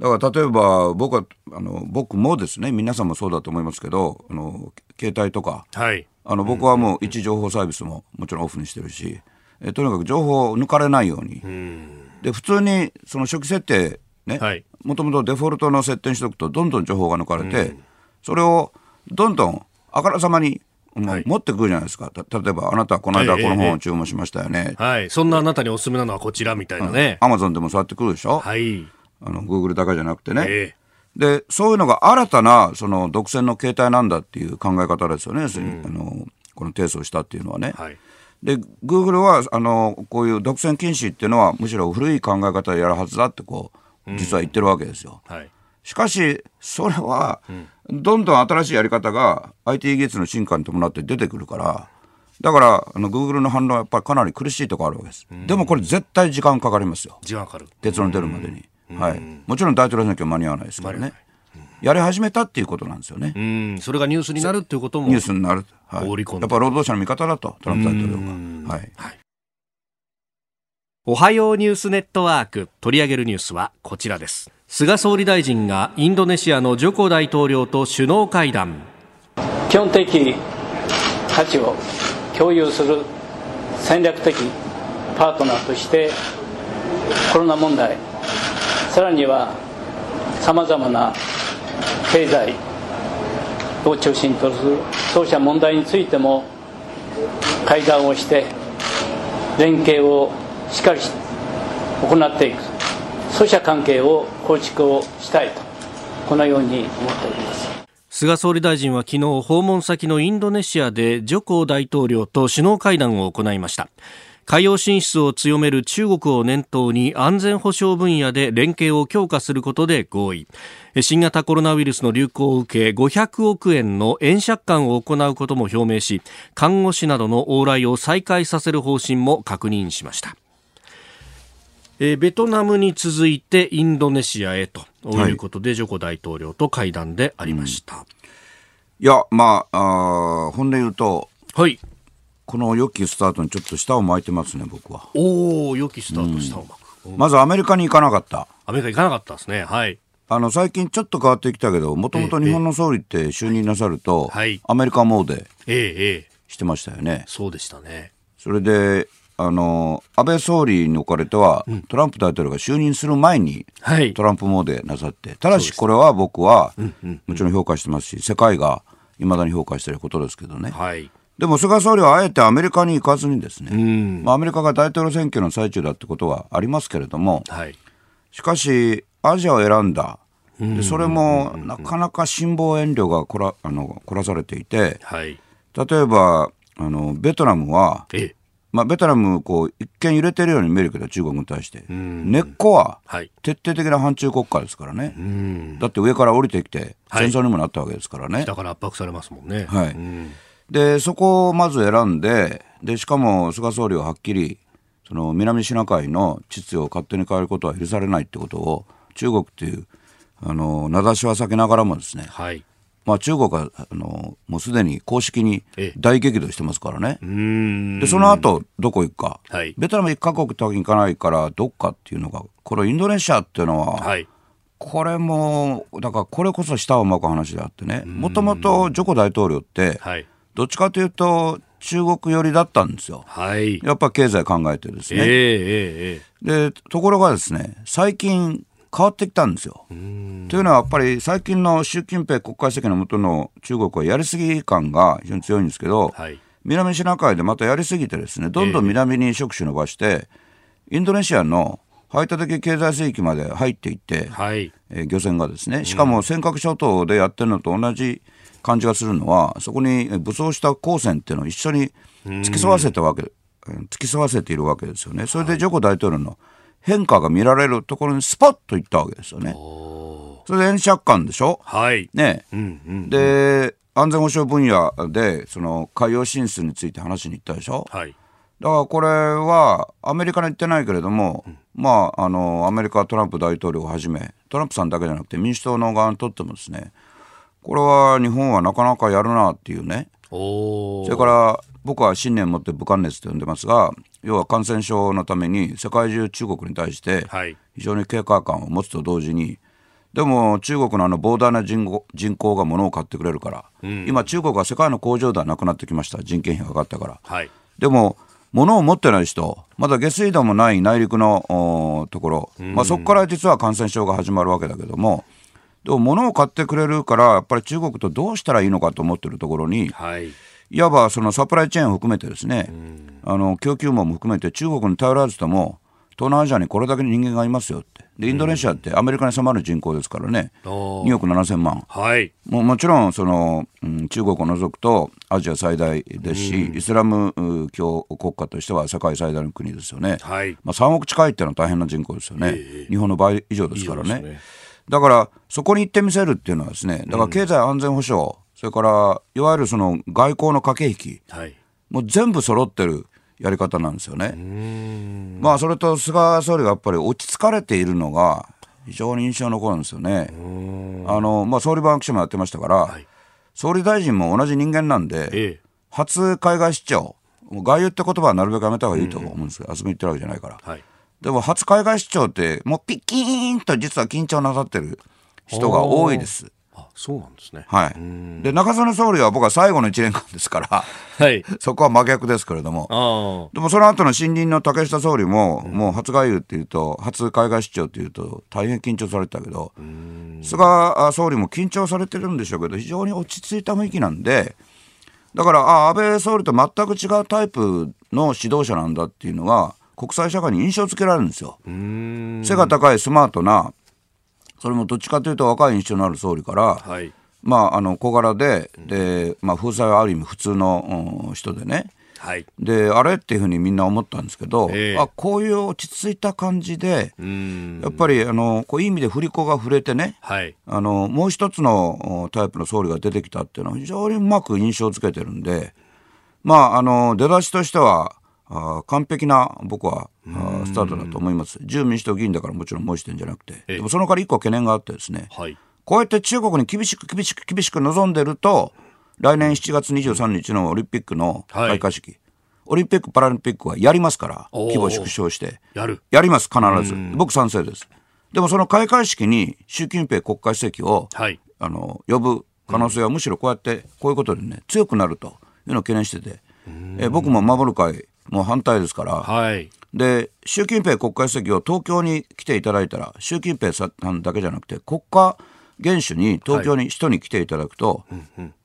[SPEAKER 3] だから例えば僕はあの僕もですね皆さんもそうだと思いますけどあの携帯とか
[SPEAKER 1] はい。
[SPEAKER 3] あの僕はもう位置情報サービスももちろんオフにしてるしえとにかく情報を抜かれないように。で普通にその初期設定ね
[SPEAKER 1] はい。
[SPEAKER 3] もともとデフォルトの設定にしておくとどんどん情報が抜かれて、それをどんどんあからさまに、
[SPEAKER 1] はい
[SPEAKER 3] 持ってくるじゃないですかた例えばあなたはこの間
[SPEAKER 1] ええ
[SPEAKER 3] この
[SPEAKER 1] ええ
[SPEAKER 3] 本を注文しましたよね、
[SPEAKER 1] はい。そんなあなたにおすすめなのはこちらみたいなね。
[SPEAKER 3] アマゾンでもそうやってくるでしょ、
[SPEAKER 1] はい。
[SPEAKER 3] あのグーグルだけじゃなくてね、
[SPEAKER 1] え
[SPEAKER 3] でそういうのが新たなその独占の形態なんだっていう考え方ですよね、要するにあのこの提訴をしたっていうのはね。
[SPEAKER 1] えはい。
[SPEAKER 3] で、グーグルはあのこういう独占禁止っていうのはむしろ古い考え方でやるはずだってこう実は言ってるわけですよ。
[SPEAKER 1] はい。
[SPEAKER 3] しかしそれはどんどん新しいやり方が IT 技術の進化に伴って出てくるからだからあのグーグルの反論はやっぱりかなり苦しいところあるわけです。でもこれ絶対時間かかりますよ。
[SPEAKER 1] 時間かかる。
[SPEAKER 3] 結論出るまでに。はい。もちろん大統領選挙間に合わないですからね。やり始めたっていうことなんですよね。
[SPEAKER 1] うん。それがニュースになるっていうことも。
[SPEAKER 3] ニュースになる。はい、やっぱ労働者の味方だと、トランプ大統領が。はい。
[SPEAKER 1] おはようニュースネットワーク取り上げるニュースはこちらです菅総理大臣がインドネシアのジョコ大統領と首脳会談。
[SPEAKER 4] 基本的価値を共有する戦略的パートナーとしてコロナ問題さらにはさまざまな経済を中心とするそうした問題についても会談をして連携をしっかり行っていく。そうした関係を構築をしたいとこのように思っております。
[SPEAKER 1] 菅総理大臣は昨日訪問先のインドネシアでジョコ大統領と首脳会談を行いました。海洋進出を強める中国を念頭に安全保障分野で連携を強化することで合意。新型コロナウイルスの流行を受け500億円の円借款を行うことも表明し看護師などの往来を再開させる方針も確認しました。えーベトナムに続いてインドネシアへということで、ジョコ大統領と会談でありました、
[SPEAKER 3] いや、まあ、あー本音言うと、
[SPEAKER 1] はい。
[SPEAKER 3] この良きスタートにちょっと舌を巻いてますね、僕は。
[SPEAKER 1] おお良きスタートしたうまく、
[SPEAKER 3] まずアメリカに行かなかった。
[SPEAKER 1] アメリカ行かなかったですね。はい。
[SPEAKER 3] あの最近ちょっと変わってきたけど、もともと日本の総理って就任なさると、
[SPEAKER 1] はい。
[SPEAKER 3] アメリカモーデ
[SPEAKER 1] ええええ。
[SPEAKER 3] してましたよね。
[SPEAKER 1] そうでしたね。
[SPEAKER 3] それで、あの安倍総理におかれては、トランプ大統領が就任する前に、
[SPEAKER 1] はい。
[SPEAKER 3] トランプモーデなさって、ただしこれは僕は、もちろん評価してますし、世界がいまだに評価していることですけどね。
[SPEAKER 1] はい。
[SPEAKER 3] でも菅総理はあえてアメリカに行かずにですね、まあ、アメリカが大統領選挙の最中だってことはありますけれども、
[SPEAKER 1] はい。
[SPEAKER 3] しかし、アジアを選んだ、でそれもなかなか辛抱遠慮がこらあの凝らされていて、
[SPEAKER 1] はい。
[SPEAKER 3] 例えばあのベトナムは、
[SPEAKER 1] ええ
[SPEAKER 3] まあ、ベトナムこう、一見揺れてるように見えるけど、中国に対して、根っこは
[SPEAKER 1] はい。
[SPEAKER 3] 徹底的な反中国家ですからね、だって上から降りてきて、
[SPEAKER 1] はい。
[SPEAKER 3] 戦争にもなったわけですからね。
[SPEAKER 1] だから圧迫されますもんね。
[SPEAKER 3] はい。
[SPEAKER 1] うん。
[SPEAKER 3] でそこをまず選んででしかも菅総理ははっきりその南シナ海の秩序を勝手に変えることは許されないってことを中国っていうあの名指しは避けながらもですね、
[SPEAKER 1] はい
[SPEAKER 3] まあ、中国はあのもうすでに公式に
[SPEAKER 1] ええ。
[SPEAKER 3] 大激怒してますからね、
[SPEAKER 1] うん。
[SPEAKER 3] でその後どこ行くか、
[SPEAKER 1] はい。
[SPEAKER 3] ベトナム1カ国とは行かないからどっかっていうのがこれインドネシアっていうのは、
[SPEAKER 1] はい。
[SPEAKER 3] これもだからこれこそ舌を巻く話であってね。もともとジョコ大統領って、
[SPEAKER 1] はい。
[SPEAKER 3] どっちかというと中国寄りだったんですよ。
[SPEAKER 1] はい。
[SPEAKER 3] やっぱ経済考えてです
[SPEAKER 1] ええ
[SPEAKER 3] ね。
[SPEAKER 1] ええ。
[SPEAKER 3] で、ところがですね、最近変わってきたんですよ。というのはやっぱり最近の習近平国家主席の下の中国はやりすぎ感が非常に強いんですけど、
[SPEAKER 1] はい。
[SPEAKER 3] 南シナ海でまたやりすぎてですね、どんどん南に触手伸ばして、インドネシアの排他的経済水域まで入っていって、
[SPEAKER 1] はい。
[SPEAKER 3] えー漁船がですねしかも尖閣諸島でやってるのと同じ感じがするのはそこにえー武装した航船っていうのを一緒に付き添わせたわけ、うん。付き添わせているわけですよね。それでジョコ大統領の変化が見られるところにスパッと行ったわけですよね。それで円借款でしょ？
[SPEAKER 1] はい。
[SPEAKER 3] ね。
[SPEAKER 1] うんうん
[SPEAKER 3] で安全保障分野でその海洋進出について話しに行ったでしょ？
[SPEAKER 1] はい。
[SPEAKER 3] だからこれはアメリカに行ってないけれども、まああのアメリカトランプ大統領をはじめトランプさんだけじゃなくて民主党の側にとってもですねこれは日本はなかなかやるなっていうね。それから僕は信念を持って武漢熱と呼んでますが要は感染症のために世界中中国に対して
[SPEAKER 1] はい。
[SPEAKER 3] 非常に警戒感を持つと同時にでも中国のあの膨大な人口人口が物を買ってくれるから、今中国は世界の工場ではなくなってきました。人件費が上がったから。
[SPEAKER 1] はい。
[SPEAKER 3] でも、物を持ってない人、まだ下水道もない内陸のおところ、まあ、そこから実は感染症が始まるわけだけども、でも物を買ってくれるから、やっぱり中国とどうしたらいいのかと思ってるところに、
[SPEAKER 1] はい
[SPEAKER 3] いわばそのサプライチェーンを含めてですね、あの供給網も含めて中国に頼らずとも、東南アジアにこれだけの人間がいますよって。で、インドネシアってアメリカに迫る人口ですからね、
[SPEAKER 1] おー。
[SPEAKER 3] 2億7000万。
[SPEAKER 1] はい。
[SPEAKER 3] ももちろんその、うん中国を除くとアジア最大ですし、イスラムう教国家としては世界最大の国ですよね、
[SPEAKER 1] はい。
[SPEAKER 3] まあ、3億近いっていうのは大変な人口ですよね、日本の倍以上ですからね。
[SPEAKER 1] ね。
[SPEAKER 3] だからそこに行ってみせるっていうのはですねだから経済安全保障、それからいわゆるその外交の駆け引き。
[SPEAKER 1] はい。
[SPEAKER 3] もう全部揃ってるやり方なんですよね。まあそれと菅総理がやっぱり落ち着かれているのが非常に印象に残るんですよね。あのまあ総理番記者もやってましたから、
[SPEAKER 1] い。
[SPEAKER 3] 総理大臣も同じ人間なんで、
[SPEAKER 1] ええ。
[SPEAKER 3] 初海外出張外遊って言葉はなるべくやめた方がいいと思うんですけど、遊びに行ってるわけじゃないから。
[SPEAKER 1] はい。
[SPEAKER 3] でも初海外出張ってもうピッキーンと実は緊張なさってる人が多いです。
[SPEAKER 1] あそうなんですね。
[SPEAKER 3] はい。で中曽根総理は僕は最後の1年間ですから
[SPEAKER 1] はい。<laughs>
[SPEAKER 3] そこは真逆ですけれども。
[SPEAKER 1] あ
[SPEAKER 3] でもその後の新任の竹下総理も、もう初外遊っていうと、初海外出張っていうと、大変緊張されてたけど、菅総理も緊張されてるんでしょうけど、非常に落ち着いた雰囲気なんで、だから、あ安倍総理と全く違うタイプの指導者なんだっていうのが、国際社会に印象付けられるんですよ。背が高いスマートな、それもどっちかというと若い印象のある総理から、
[SPEAKER 1] あはい。
[SPEAKER 3] まあ、あの小柄でで、まあ、風采はある意味普通のうん人でね、
[SPEAKER 1] はい。
[SPEAKER 3] であれっていうふうにみんな思ったんですけど、
[SPEAKER 1] ええ。
[SPEAKER 3] あこういう落ち着いた感じで、
[SPEAKER 1] うん。
[SPEAKER 3] やっぱりあのこういい意味で振り子が触れてね
[SPEAKER 1] はい。
[SPEAKER 3] あのもう一つのおタイプの総理が出てきたっていうのは非常にうまく印象付けてるんでまああの出だしとしてはあ完璧な僕はあスタートだと思います。自由民主党議員だからもちろん申してんじゃなくて。
[SPEAKER 1] ええ。
[SPEAKER 3] でもその代わり一個懸念があってですね。
[SPEAKER 1] はい。
[SPEAKER 3] こうやって中国に厳しく厳しく厳しく望んでると、来年7月23日のオリンピックの開会式、オリンピック・パラリンピックはやりますから、規模縮小して。
[SPEAKER 1] やる。
[SPEAKER 3] やります、必ず。僕賛成です。でもその開会式に習近平国家主席を、
[SPEAKER 1] はい。
[SPEAKER 3] あの呼ぶ可能性はむしろこうやってこういうことでね強くなるというのを懸念してて、え僕も守る会も反対ですから、
[SPEAKER 1] はい。
[SPEAKER 3] で習近平国家主席を東京に来ていただいたら習近平さんだけじゃなくて国家元首に東京に人に来ていただくと、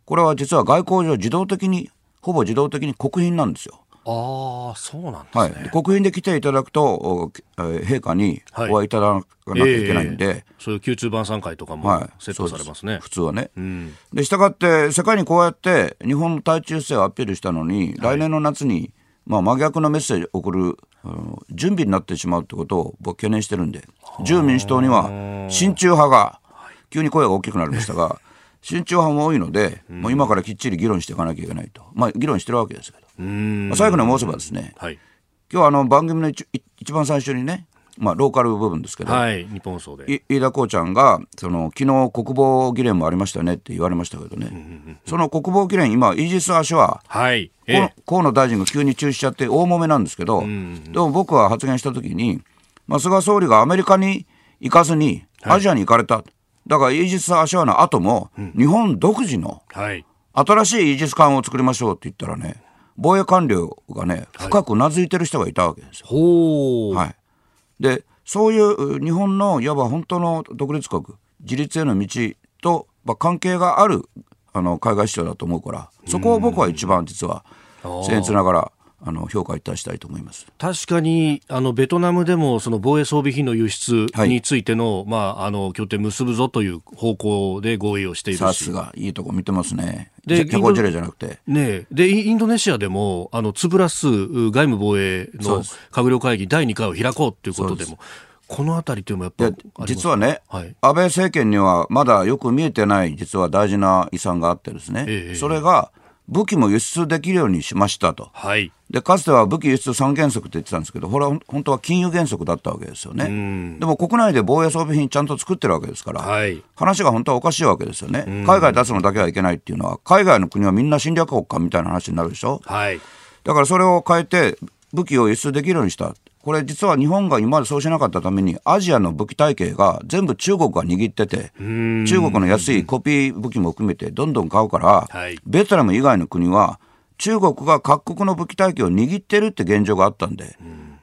[SPEAKER 3] これは実は外交上自動的にほぼ自動的に国賓なんですよ。
[SPEAKER 1] ああ、そうなんです
[SPEAKER 3] はい、国賓で来ていただくと、おえー陛下に
[SPEAKER 1] はい
[SPEAKER 3] お会いいただかなきゃいけないんで、
[SPEAKER 1] ええそういう Q2 晩餐会とかも
[SPEAKER 3] はい、
[SPEAKER 1] セットされますね。
[SPEAKER 3] そうです普通はね。
[SPEAKER 1] うん。
[SPEAKER 3] でしたがって世界にこうやって日本の対中姿勢をアピールしたのに、来年の夏に、まあ、真逆のメッセージを送る準備になってしまうってことを僕懸念してるんで自由民主党には親中派が急に声が大きくなりましたが親中派も多いので、もう今からきっちり議論していかなきゃいけないと、まあ、議論してるわけですけど、
[SPEAKER 1] うん。
[SPEAKER 3] まあ、最後に申せばですね
[SPEAKER 1] はい。
[SPEAKER 3] 今日はあの番組の一一番最初にね、まあ、ローカル部分ですけど、
[SPEAKER 1] はい。日本放送で。
[SPEAKER 3] い飯田こうちゃんがその昨日国防議連もありましたねって言われましたけどね、その国防議連今イージス・アショア
[SPEAKER 1] はい。え
[SPEAKER 3] 河野
[SPEAKER 1] え。
[SPEAKER 3] 河野大臣が急に中止しちゃって大揉めなんですけど、でも僕は発言した時に、まあ、菅総理がアメリカに行かずにアジアに行かれた、だからイージス・アショアの後も日本独自の
[SPEAKER 1] はい。
[SPEAKER 3] 新しいイージス艦を作りましょうって言ったらね防衛官僚がね深くうなずいてる人がいたわけですよ。
[SPEAKER 1] ほう。
[SPEAKER 3] はい、でそういう日本のいわば本当の独立国自立への道と、まあ、関係があるあの海外市場だと思うからそこを僕は一番実は僭越ながらあの評価いたしたいと思います。
[SPEAKER 1] 確かにあのベトナムでもその防衛装備品の輸出についての,、まあ、あの協定結ぶぞという方向で合意をしているし。
[SPEAKER 3] さすがいいとこ見てますね。
[SPEAKER 1] で
[SPEAKER 3] じゃこじれじゃなくて。
[SPEAKER 1] ねえ。でインドネシアでもあの2プラス外務防衛の閣僚会議第2回を開こうということで
[SPEAKER 3] そ
[SPEAKER 1] もこのあたりというのもやっぱ
[SPEAKER 3] 実はね、
[SPEAKER 1] はい。
[SPEAKER 3] 安倍政権にはまだよく見えてない実は大事な遺産があってですね、
[SPEAKER 1] ええ。
[SPEAKER 3] それが武器も輸出できるようにしましたと。
[SPEAKER 1] はい。
[SPEAKER 3] でかつては武器輸出三原則って言ってたんですけどこれは本当は金融原則だったわけですよね。でも国内で防衛装備品ちゃんと作ってるわけですから、
[SPEAKER 1] はい。
[SPEAKER 3] 話が本当はおかしいわけですよね。海外出すのだけはいけないっていうのは海外の国はみんな侵略国かみたいな話になるでしょ。
[SPEAKER 1] はい。
[SPEAKER 3] だからそれを変えて武器を輸出できるようにしたこれ実は日本が今までそうしなかったためにアジアの武器体系が全部中国が握ってて中国の安いコピー武器も含めてどんどん買うから、
[SPEAKER 1] はい。
[SPEAKER 3] ベトナム以外の国は中国が各国の武器体系を握ってるって現状があったんで。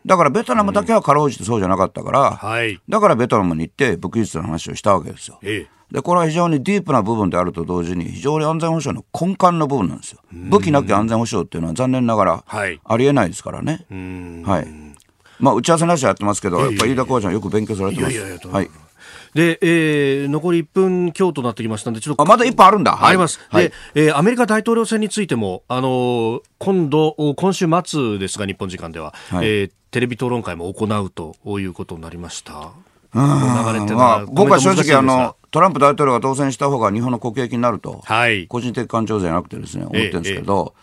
[SPEAKER 3] だからベトナムだけはかろうじてそうじゃなかったから、
[SPEAKER 1] はい。
[SPEAKER 3] だからベトナムに行って武器輸出の話をしたわけですよ。
[SPEAKER 1] ええ。
[SPEAKER 3] でこれは非常にディープな部分であると同時に非常に安全保障の根幹の部分なんですよ。武器なき安全保障っていうのは残念ながら
[SPEAKER 1] はい。
[SPEAKER 3] ありえないですからね。はい。まあ打ち合わせなしはやってますけど、やっぱり飯田浩ちゃんよく勉強されてます。
[SPEAKER 1] いやいやいや
[SPEAKER 3] はい。
[SPEAKER 1] で、えー残り1分強となってきましたんでちょっと
[SPEAKER 3] あまだ一歩あるんだ。はい
[SPEAKER 1] あります。
[SPEAKER 3] はい
[SPEAKER 1] で、えーアメリカ大統領選についても、あのー今度、今週末ですが、日本時間では、
[SPEAKER 3] はい
[SPEAKER 1] えーテレビ討論会も行うということになりました。
[SPEAKER 3] うん
[SPEAKER 1] 流れって
[SPEAKER 3] まあ、
[SPEAKER 1] は
[SPEAKER 3] 僕は正直あのトランプ大統領が当選した方が日本の国益になると、
[SPEAKER 1] はい。
[SPEAKER 3] 個人的感情じゃなくてですね思ってるんですけど、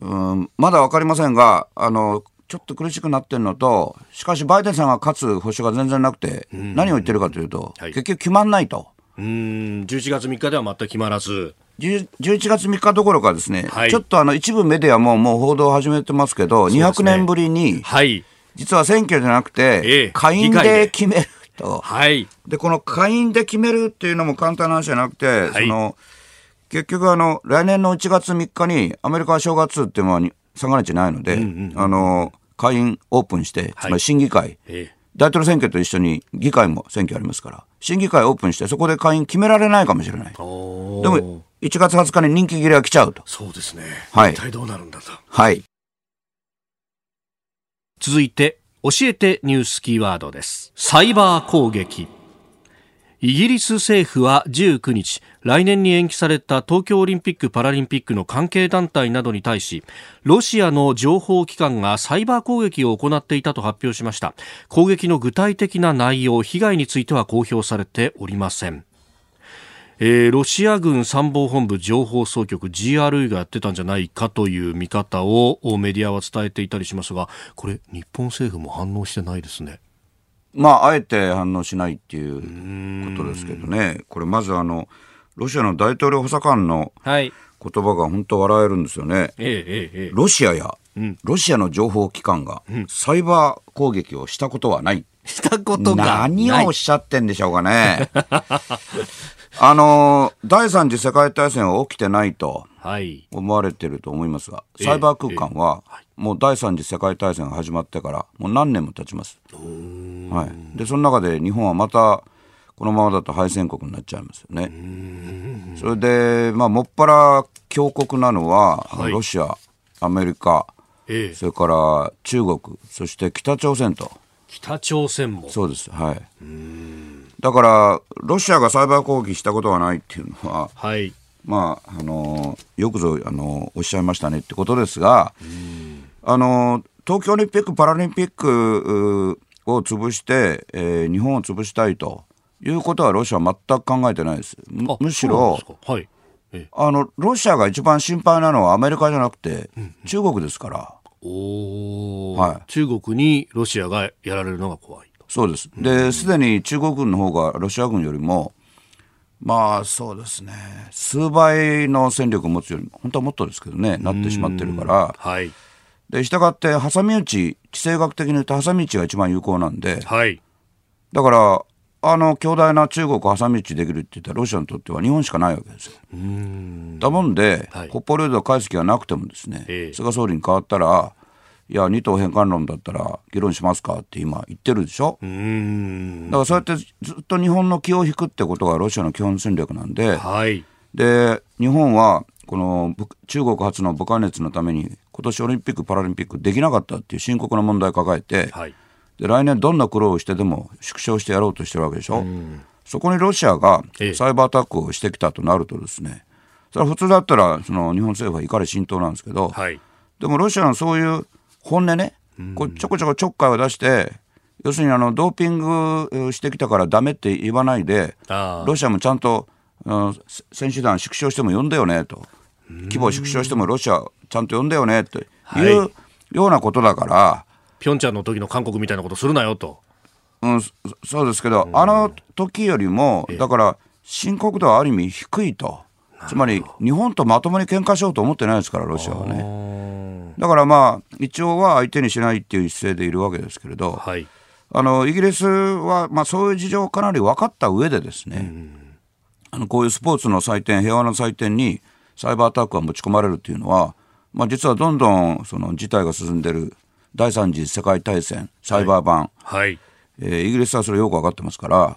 [SPEAKER 3] うんまだ分かりませんがあのちょっと苦しくなってるのとしかしバイデンさんが勝つ保証が全然なくて、何を言ってるかというと、
[SPEAKER 1] はい。
[SPEAKER 3] 結局決まんないと。
[SPEAKER 1] うーん、11月3日では全く決まらず、
[SPEAKER 3] 10 11月3日どころかですね、
[SPEAKER 1] はい。
[SPEAKER 3] ちょっとあの一部メディアももう報道を始めてますけど、
[SPEAKER 1] すね。
[SPEAKER 3] 200年ぶりに、
[SPEAKER 1] はい。
[SPEAKER 3] 実は選挙じゃなく
[SPEAKER 1] ええ
[SPEAKER 3] て、下院
[SPEAKER 1] で
[SPEAKER 3] で決めると。
[SPEAKER 1] はい。
[SPEAKER 3] で、この下院で決めるっていうのも簡単な話じゃなくて、
[SPEAKER 1] い。
[SPEAKER 3] その、結局あの、来年の1月3日にアメリカは正月っていうのはに三が日ないので、あの、下院オープンして、つまり審議会、
[SPEAKER 1] え
[SPEAKER 3] 大統領選挙と一緒に議会も選挙ありますから、審議会オープンして、そこで下院決められないかもしれない。でも、1月20日に任期切れが来ちゃうと。
[SPEAKER 1] そうですね。
[SPEAKER 3] はい
[SPEAKER 1] 一体どうなるんだと。
[SPEAKER 3] はい。
[SPEAKER 1] 続いて、教えてニュースキーワードです。サイバー攻撃。イギリス政府は19日、来年に延期された東京オリンピック・パラリンピックの関係団体などに対し、ロシアの情報機関がサイバー攻撃を行っていたと発表しました。攻撃の具体的な内容、被害については公表されておりません。えーロシア軍参謀本部情報総局 GRU がやってたんじゃないかという見方をメディアは伝えていたりしますがこれ日本政府も反応してないですね
[SPEAKER 3] まあ、あえて反応しないっていうことですけどね、これまずあの、ロシアの大統領補佐官の
[SPEAKER 1] はい
[SPEAKER 3] 言葉が本当笑えるんですよね。
[SPEAKER 1] えええええ
[SPEAKER 3] ロシアや、ロシアの情報機関がサイバー攻撃をしたことはない。
[SPEAKER 1] したことがない。
[SPEAKER 3] 何をおっしゃってんでしょうかね。<laughs> あの、第三次世界大戦は起きてないと
[SPEAKER 1] はい。
[SPEAKER 3] 思われてると思いますが、
[SPEAKER 1] ええ
[SPEAKER 3] サイバー空間は、もう第三次世界大戦が始まってから、もう何年も経ちます。はい。で、その中で日本はまた、このままだと敗戦国になっちゃいますよね。それで、まあ、もっぱら強国なのは、
[SPEAKER 1] はい
[SPEAKER 3] ロシア、アメリカ、
[SPEAKER 1] ええ
[SPEAKER 3] それから中国、そして北朝鮮と。
[SPEAKER 1] 北朝鮮も。
[SPEAKER 3] そうです。はい。だから、ロシアがサイバー攻撃したことがないっていうのは、
[SPEAKER 1] はい。
[SPEAKER 3] まあ、あのよくぞ、あのおっしゃいましたねってことですが、あの東京オリンピック・パラリンピックうを潰して、えー日本を潰したいということはロシアは全く考えてないです。む
[SPEAKER 1] あ
[SPEAKER 3] むしろ
[SPEAKER 1] はい。ええ
[SPEAKER 3] あの、ロシアが一番心配なのはアメリカじゃなくて、中国ですから。
[SPEAKER 1] おー
[SPEAKER 3] はい
[SPEAKER 1] 中国にロシアがやられるのが怖いと。
[SPEAKER 3] そうです。で、すでに中国軍の方がロシア軍よりも、まあそうですね、数倍の戦力を持つよりも、本当はもっとですけどね、なってしまってるから、
[SPEAKER 1] はい。
[SPEAKER 3] で、したがって、挟み撃ち、地政学的に言うと挟み撃ちが一番有効なんで、
[SPEAKER 1] はい。
[SPEAKER 3] だから、あの強大な中国を挟み撃ちできるって言ったら、ロシアにとっては日本しかないわけですよ。だもんで、
[SPEAKER 1] はい
[SPEAKER 3] 北方領土を返す気がなくてもですね、
[SPEAKER 1] ええ
[SPEAKER 3] 菅総理に変わったら、いや、二島返還論だったら議論しますかって今言ってるでしょ。
[SPEAKER 1] うーん。
[SPEAKER 3] だからそうやってずっと日本の気を引くってことがロシアの基本戦略なんで、
[SPEAKER 1] はい。
[SPEAKER 3] で日本はこのぶ中国発の武漢熱のために今年オリンピック・パラリンピックできなかったっていう深刻な問題を抱えて、
[SPEAKER 1] はい。
[SPEAKER 3] で来年どんな苦労をしてでも縮小してやろうとしてるわけでしょ、そこにロシアが
[SPEAKER 1] ええ。
[SPEAKER 3] サイバーアタックをしてきたとなるとですね。それは普通だったらその日本政府は怒り浸透なんですけど、
[SPEAKER 1] はい。
[SPEAKER 3] でもロシアのそういう本音ね、こうちょこちょこちょっかいを出して、要するにあのドーピングしてきたからダメって言わないで、ロシアもちゃんと、うんせ選手団縮小しても呼んでよねと、規模を縮小してもロシアちゃんと呼んでよねって。い。う
[SPEAKER 1] はい
[SPEAKER 3] ようなことだから、
[SPEAKER 1] ピョンチャンの時の韓国みたいなことするなよと。
[SPEAKER 3] うん、そそうですけど、あの時よりも、だから深刻度はある意味低いと。つまり日本とまともに喧嘩しようと思ってないですから、ロシアはね。だからまあ、一応は相手にしないっていう姿勢でいるわけですけれど、
[SPEAKER 1] はい。
[SPEAKER 3] あのイギリスは、まあ、そういう事情をかなり分かった上でですね、あのこういうスポーツの祭典、平和の祭典にサイバーアタックが持ち込まれるというのは、まあ、実はどんどんその事態が進んでいる第三次世界大戦、サイバー版、
[SPEAKER 1] はい。
[SPEAKER 3] えーイギリスはそれよく分かってますから、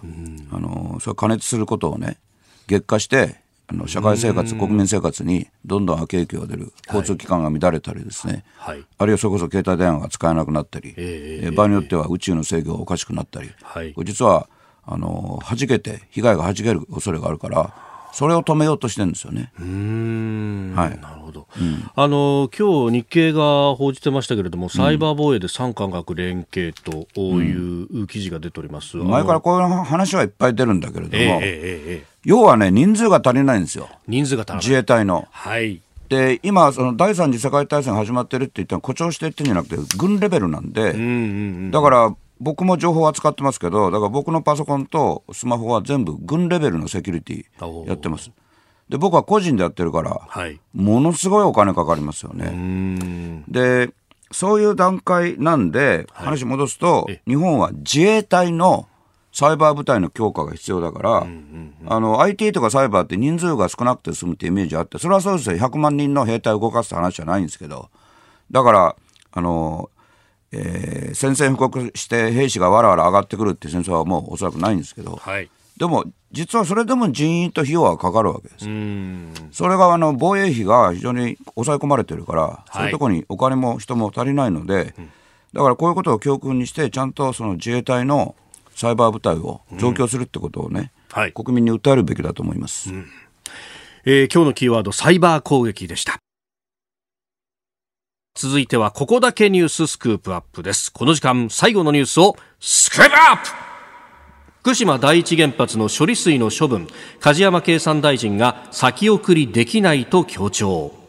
[SPEAKER 3] あのそれ加熱することをね、激化して、あの社会生活、国民生活にどんどん悪影響が出る、交通機関が乱れたりですね、
[SPEAKER 1] はい。
[SPEAKER 3] あるいはそれこそ携帯電話が使えなくなったり、
[SPEAKER 1] え
[SPEAKER 3] えー場合によっては宇宙の制御がおかしくなったり、
[SPEAKER 1] はい。
[SPEAKER 3] これ実はあの弾けて、被害が弾ける恐れがあるから、それを止めようとしてるんですよね。
[SPEAKER 1] うーん。
[SPEAKER 3] はい
[SPEAKER 1] なるほど。あの、今日日経が報じてましたけれども、サイバー防衛で三官学連携という記事が出ております。
[SPEAKER 3] 前からこういう話はいっぱい出るんだけれども、
[SPEAKER 1] ええええええ
[SPEAKER 3] 要はね、人数が足りないんですよ、
[SPEAKER 1] 人数が足らない。
[SPEAKER 3] 自衛隊の。
[SPEAKER 1] はい。
[SPEAKER 3] で今、その第三次世界大戦が始まってるって言ったら、誇張して言ってるんじゃなくて、軍レベルなんで、
[SPEAKER 1] うんうんうん。
[SPEAKER 3] だから僕も情報は扱ってますけど、だから僕のパソコンとスマホは全部軍レベルのセキュリティやってます。で、僕は個人でやってるから、
[SPEAKER 1] はい。
[SPEAKER 3] ものすごいお金かかりますよね。
[SPEAKER 1] ん。
[SPEAKER 3] で、そういう段階なんで、話戻すと
[SPEAKER 1] え、
[SPEAKER 3] 日本は自衛隊のサイバー部隊の強化が必要だから、あの、IT とかサイバーって人数が少なくて済むってイメージあって、それはそうですよ。100万人の兵隊を動かすって話じゃないんですけど、だから、あの、えー宣戦布告して兵士がわらわら上がってくるっていう戦争はもうおそらくないんですけど、
[SPEAKER 1] はい。
[SPEAKER 3] でも、実はそれでも人員と費用はかかるわけです。それがあの防衛費が非常に抑え込まれてるから、そういうところにお金も人も足りないので、だからこういうことを教訓にして、ちゃんとその自衛隊のサイバー部隊を増強するってことをね、
[SPEAKER 1] はい。
[SPEAKER 3] 国民に訴えるべきだと思います。
[SPEAKER 1] えー今日のキーワード、サイバー攻撃でした。続いては、ここだけニューススクープアップです。この時間、最後のニュースを、スクープアップ福島第一原発の処理水の処分、梶山経産大臣が先送りできないと強調。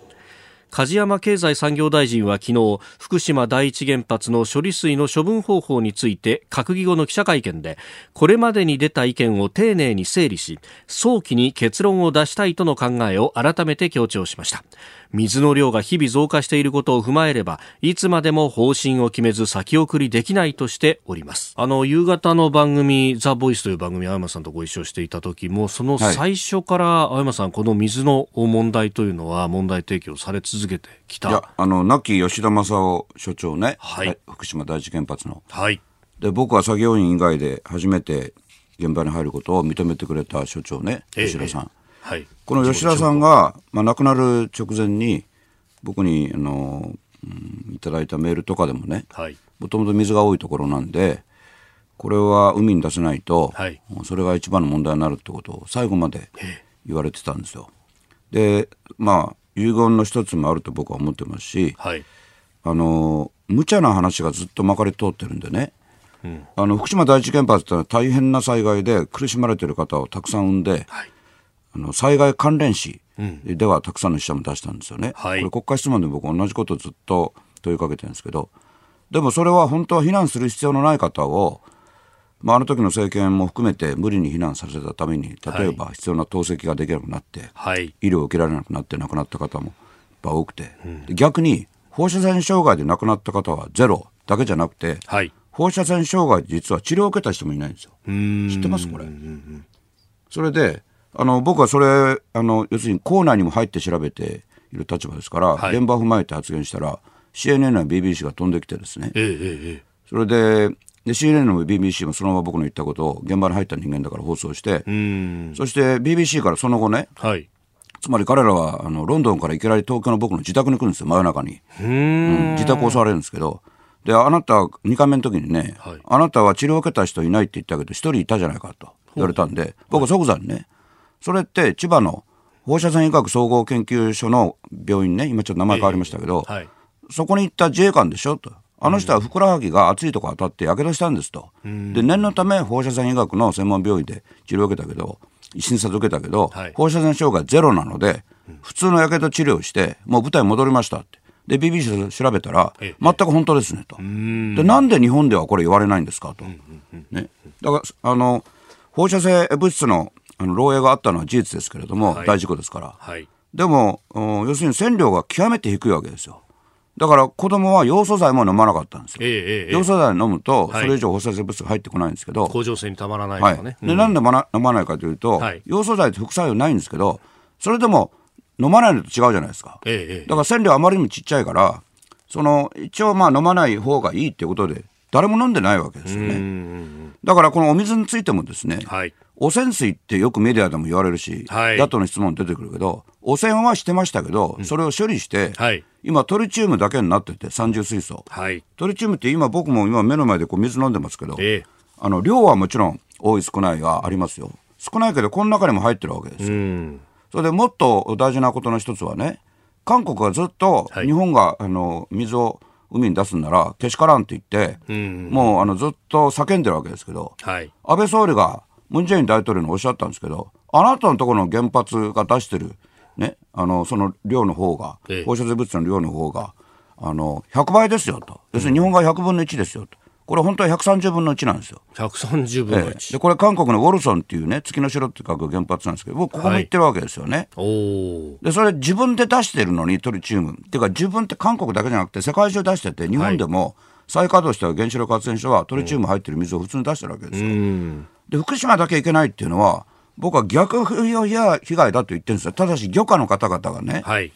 [SPEAKER 1] 梶山経済産業大臣は昨日福島第一原発の処理水の処分方法について閣議後の記者会見でこれまでに出た意見を丁寧に整理し早期に結論を出したいとの考えを改めて強調しました。水の量が日々増加していることを踏まえればいつまでも方針を決めず先送りできないとしております。あの夕方の番組「ザ・ボイスという番組青山さんとご一緒していた時もその最初から青山さん、この水の問題というのは問題提起をされ続けてきた。
[SPEAKER 3] いやあの亡き吉田正夫所長ね、
[SPEAKER 1] はい。
[SPEAKER 3] 福島第一原発の。
[SPEAKER 1] はい。
[SPEAKER 3] で僕は作業員以外で初めて現場に入ることを認めてくれた所長ね。
[SPEAKER 1] ええ
[SPEAKER 3] 吉田さん、
[SPEAKER 1] はい。
[SPEAKER 3] この吉田さんが、まあ、亡くなる直前に僕にあの、うん、いただいたメールとかでもね
[SPEAKER 1] はい。
[SPEAKER 3] もともと水が多いところなんでこれは海に出せないと、
[SPEAKER 1] はい。
[SPEAKER 3] それが一番の問題になるってことを最後まで言われてたんですよ。でまあ遺言の一つもあると僕は思ってますし
[SPEAKER 1] はい。
[SPEAKER 3] あの無茶な話がずっとまかり通ってるんでね、あの福島第一原発ってのは大変な災害で苦しまれてる方をたくさん生んで、
[SPEAKER 1] はい。
[SPEAKER 3] あの災害関連死ではたくさんの死者も出したんですよね。
[SPEAKER 1] はい。
[SPEAKER 3] これ国会質問で僕同じことをずっと問いかけてるんですけどでもそれは本当は避難する必要のない方を、まあ、あの時の政権も含めて無理に避難させたために例えば必要な透析ができなくなって、
[SPEAKER 1] はい
[SPEAKER 3] 医療を受けられなくなって亡くなった方もやっぱ多くて、で逆に放射線障害で亡くなった方はゼロだけじゃなくて、
[SPEAKER 1] はい
[SPEAKER 3] 放射線障害で実は治療を受けた人もいないんですよ。知ってますこれ。それであの僕はそれあの要するに校内にも入って調べている立場ですから、
[SPEAKER 1] はい
[SPEAKER 3] 現場を踏まえて発言したら CNN や BBC が飛んできてですね
[SPEAKER 1] ええええ
[SPEAKER 3] それでで CNN も BBC もそのまま僕の言ったことを現場に入った人間だから放送して、
[SPEAKER 1] うん。
[SPEAKER 3] そして BBC からその後ね
[SPEAKER 1] はい。
[SPEAKER 3] つまり彼らはあのロンドンからいきなり東京の僕の自宅に来るんですよ真夜中に。うん自宅を襲われるんですけど。であなた2回目の時にね、
[SPEAKER 1] はい。
[SPEAKER 3] あなたは治療を受けた人いないって言ったけど1人いたじゃないかと言われたんで僕は即座にねそれって千葉の放射線医学総合研究所の病院ね今ちょっと名前変わりましたけど、
[SPEAKER 1] はい。
[SPEAKER 3] そこに行った自衛官でしょと。あの人はふくらはぎが熱いとこ当たってやけどしたんですと。で、念のため放射線医学の専門病院で治療を受けたけど、診察を受けたけど、
[SPEAKER 1] はい
[SPEAKER 3] 放射線障害ゼロなので、普通のやけど治療をして、もう舞台に戻りましたって。で、BBC で調べたら、
[SPEAKER 1] ええ
[SPEAKER 3] 全く本当ですねと。で、なんで日本ではこれ言われないんですかと。ね。だから、あの、放射性物質のあの漏洩があったのは事実ですけれども、
[SPEAKER 1] はい
[SPEAKER 3] 大事故ですから。
[SPEAKER 1] はい
[SPEAKER 3] でも、うん要するに線量が極めて低いわけですよ。だから子供はヨウ素剤も飲まなかったんですよ。
[SPEAKER 1] ええええ
[SPEAKER 3] ヨウ素剤飲むと、
[SPEAKER 1] はい。
[SPEAKER 3] それ以上放射性物質が入ってこないんですけど、
[SPEAKER 1] 甲状腺にたまらないと
[SPEAKER 3] はい。
[SPEAKER 1] かね、
[SPEAKER 3] で、なんで飲まな飲まないかというと、
[SPEAKER 1] はい。
[SPEAKER 3] ヨウ素剤って副作用ないんですけど、それでも飲まないのと違うじゃないですか。だから線量あまりにもちっちゃいから、その、一応まあ飲まない方がいいっていうことで、誰も飲んでないわけですよね。だからこのお水についてもですね、
[SPEAKER 1] はい。
[SPEAKER 3] 汚染水ってよくメディアでも言われるし、
[SPEAKER 1] はい。
[SPEAKER 3] 野党の質問出てくるけど、汚染はしてましたけど、それを処理して、
[SPEAKER 1] はい。
[SPEAKER 3] 今トリチウムだけになってて、三重水素。
[SPEAKER 1] はい。
[SPEAKER 3] トリチウムって今僕も今目の前でこう水飲んでますけど、
[SPEAKER 1] ええ。
[SPEAKER 3] あの量はもちろん多い少ないはありますよ。少ないけどこの中にも入ってるわけですよ。
[SPEAKER 1] うん。
[SPEAKER 3] それでもっと大事なことの一つはね、韓国はずっと
[SPEAKER 1] はい。
[SPEAKER 3] 日本が、あの水を海に出すんならけしからんって言って、
[SPEAKER 1] ん。
[SPEAKER 3] もうあのずっと叫んでるわけですけど、
[SPEAKER 1] はい。
[SPEAKER 3] 安倍総理がムン・ジェイン大統領におっしゃったんですけど、あなたのところの原発が出してる、ね、あのその量の方が
[SPEAKER 1] ええ、
[SPEAKER 3] 放射性物質の量の方が、あの100倍ですよと、要するに日本が100分の1ですよと、これ本当は130分の1なんですよ。
[SPEAKER 1] 130分の
[SPEAKER 3] ええ。
[SPEAKER 1] 1、
[SPEAKER 3] でこれ韓国のウォルソンっていうね月の城って書く原発なんですけど僕ここも行ってるわけですよね。
[SPEAKER 1] おお
[SPEAKER 3] でそれ自分で出してるのにトリチウム。っていうか自分って韓国だけじゃなくて世界中出してて日本でも再稼働した原子力発電所はトリチウム入ってる水を普通に出してるわけですよ。
[SPEAKER 1] うん。
[SPEAKER 3] で福島だけいけないっていうのは僕は逆風評や被害だと言ってるんですよ。ただし漁家の方々がね
[SPEAKER 1] はい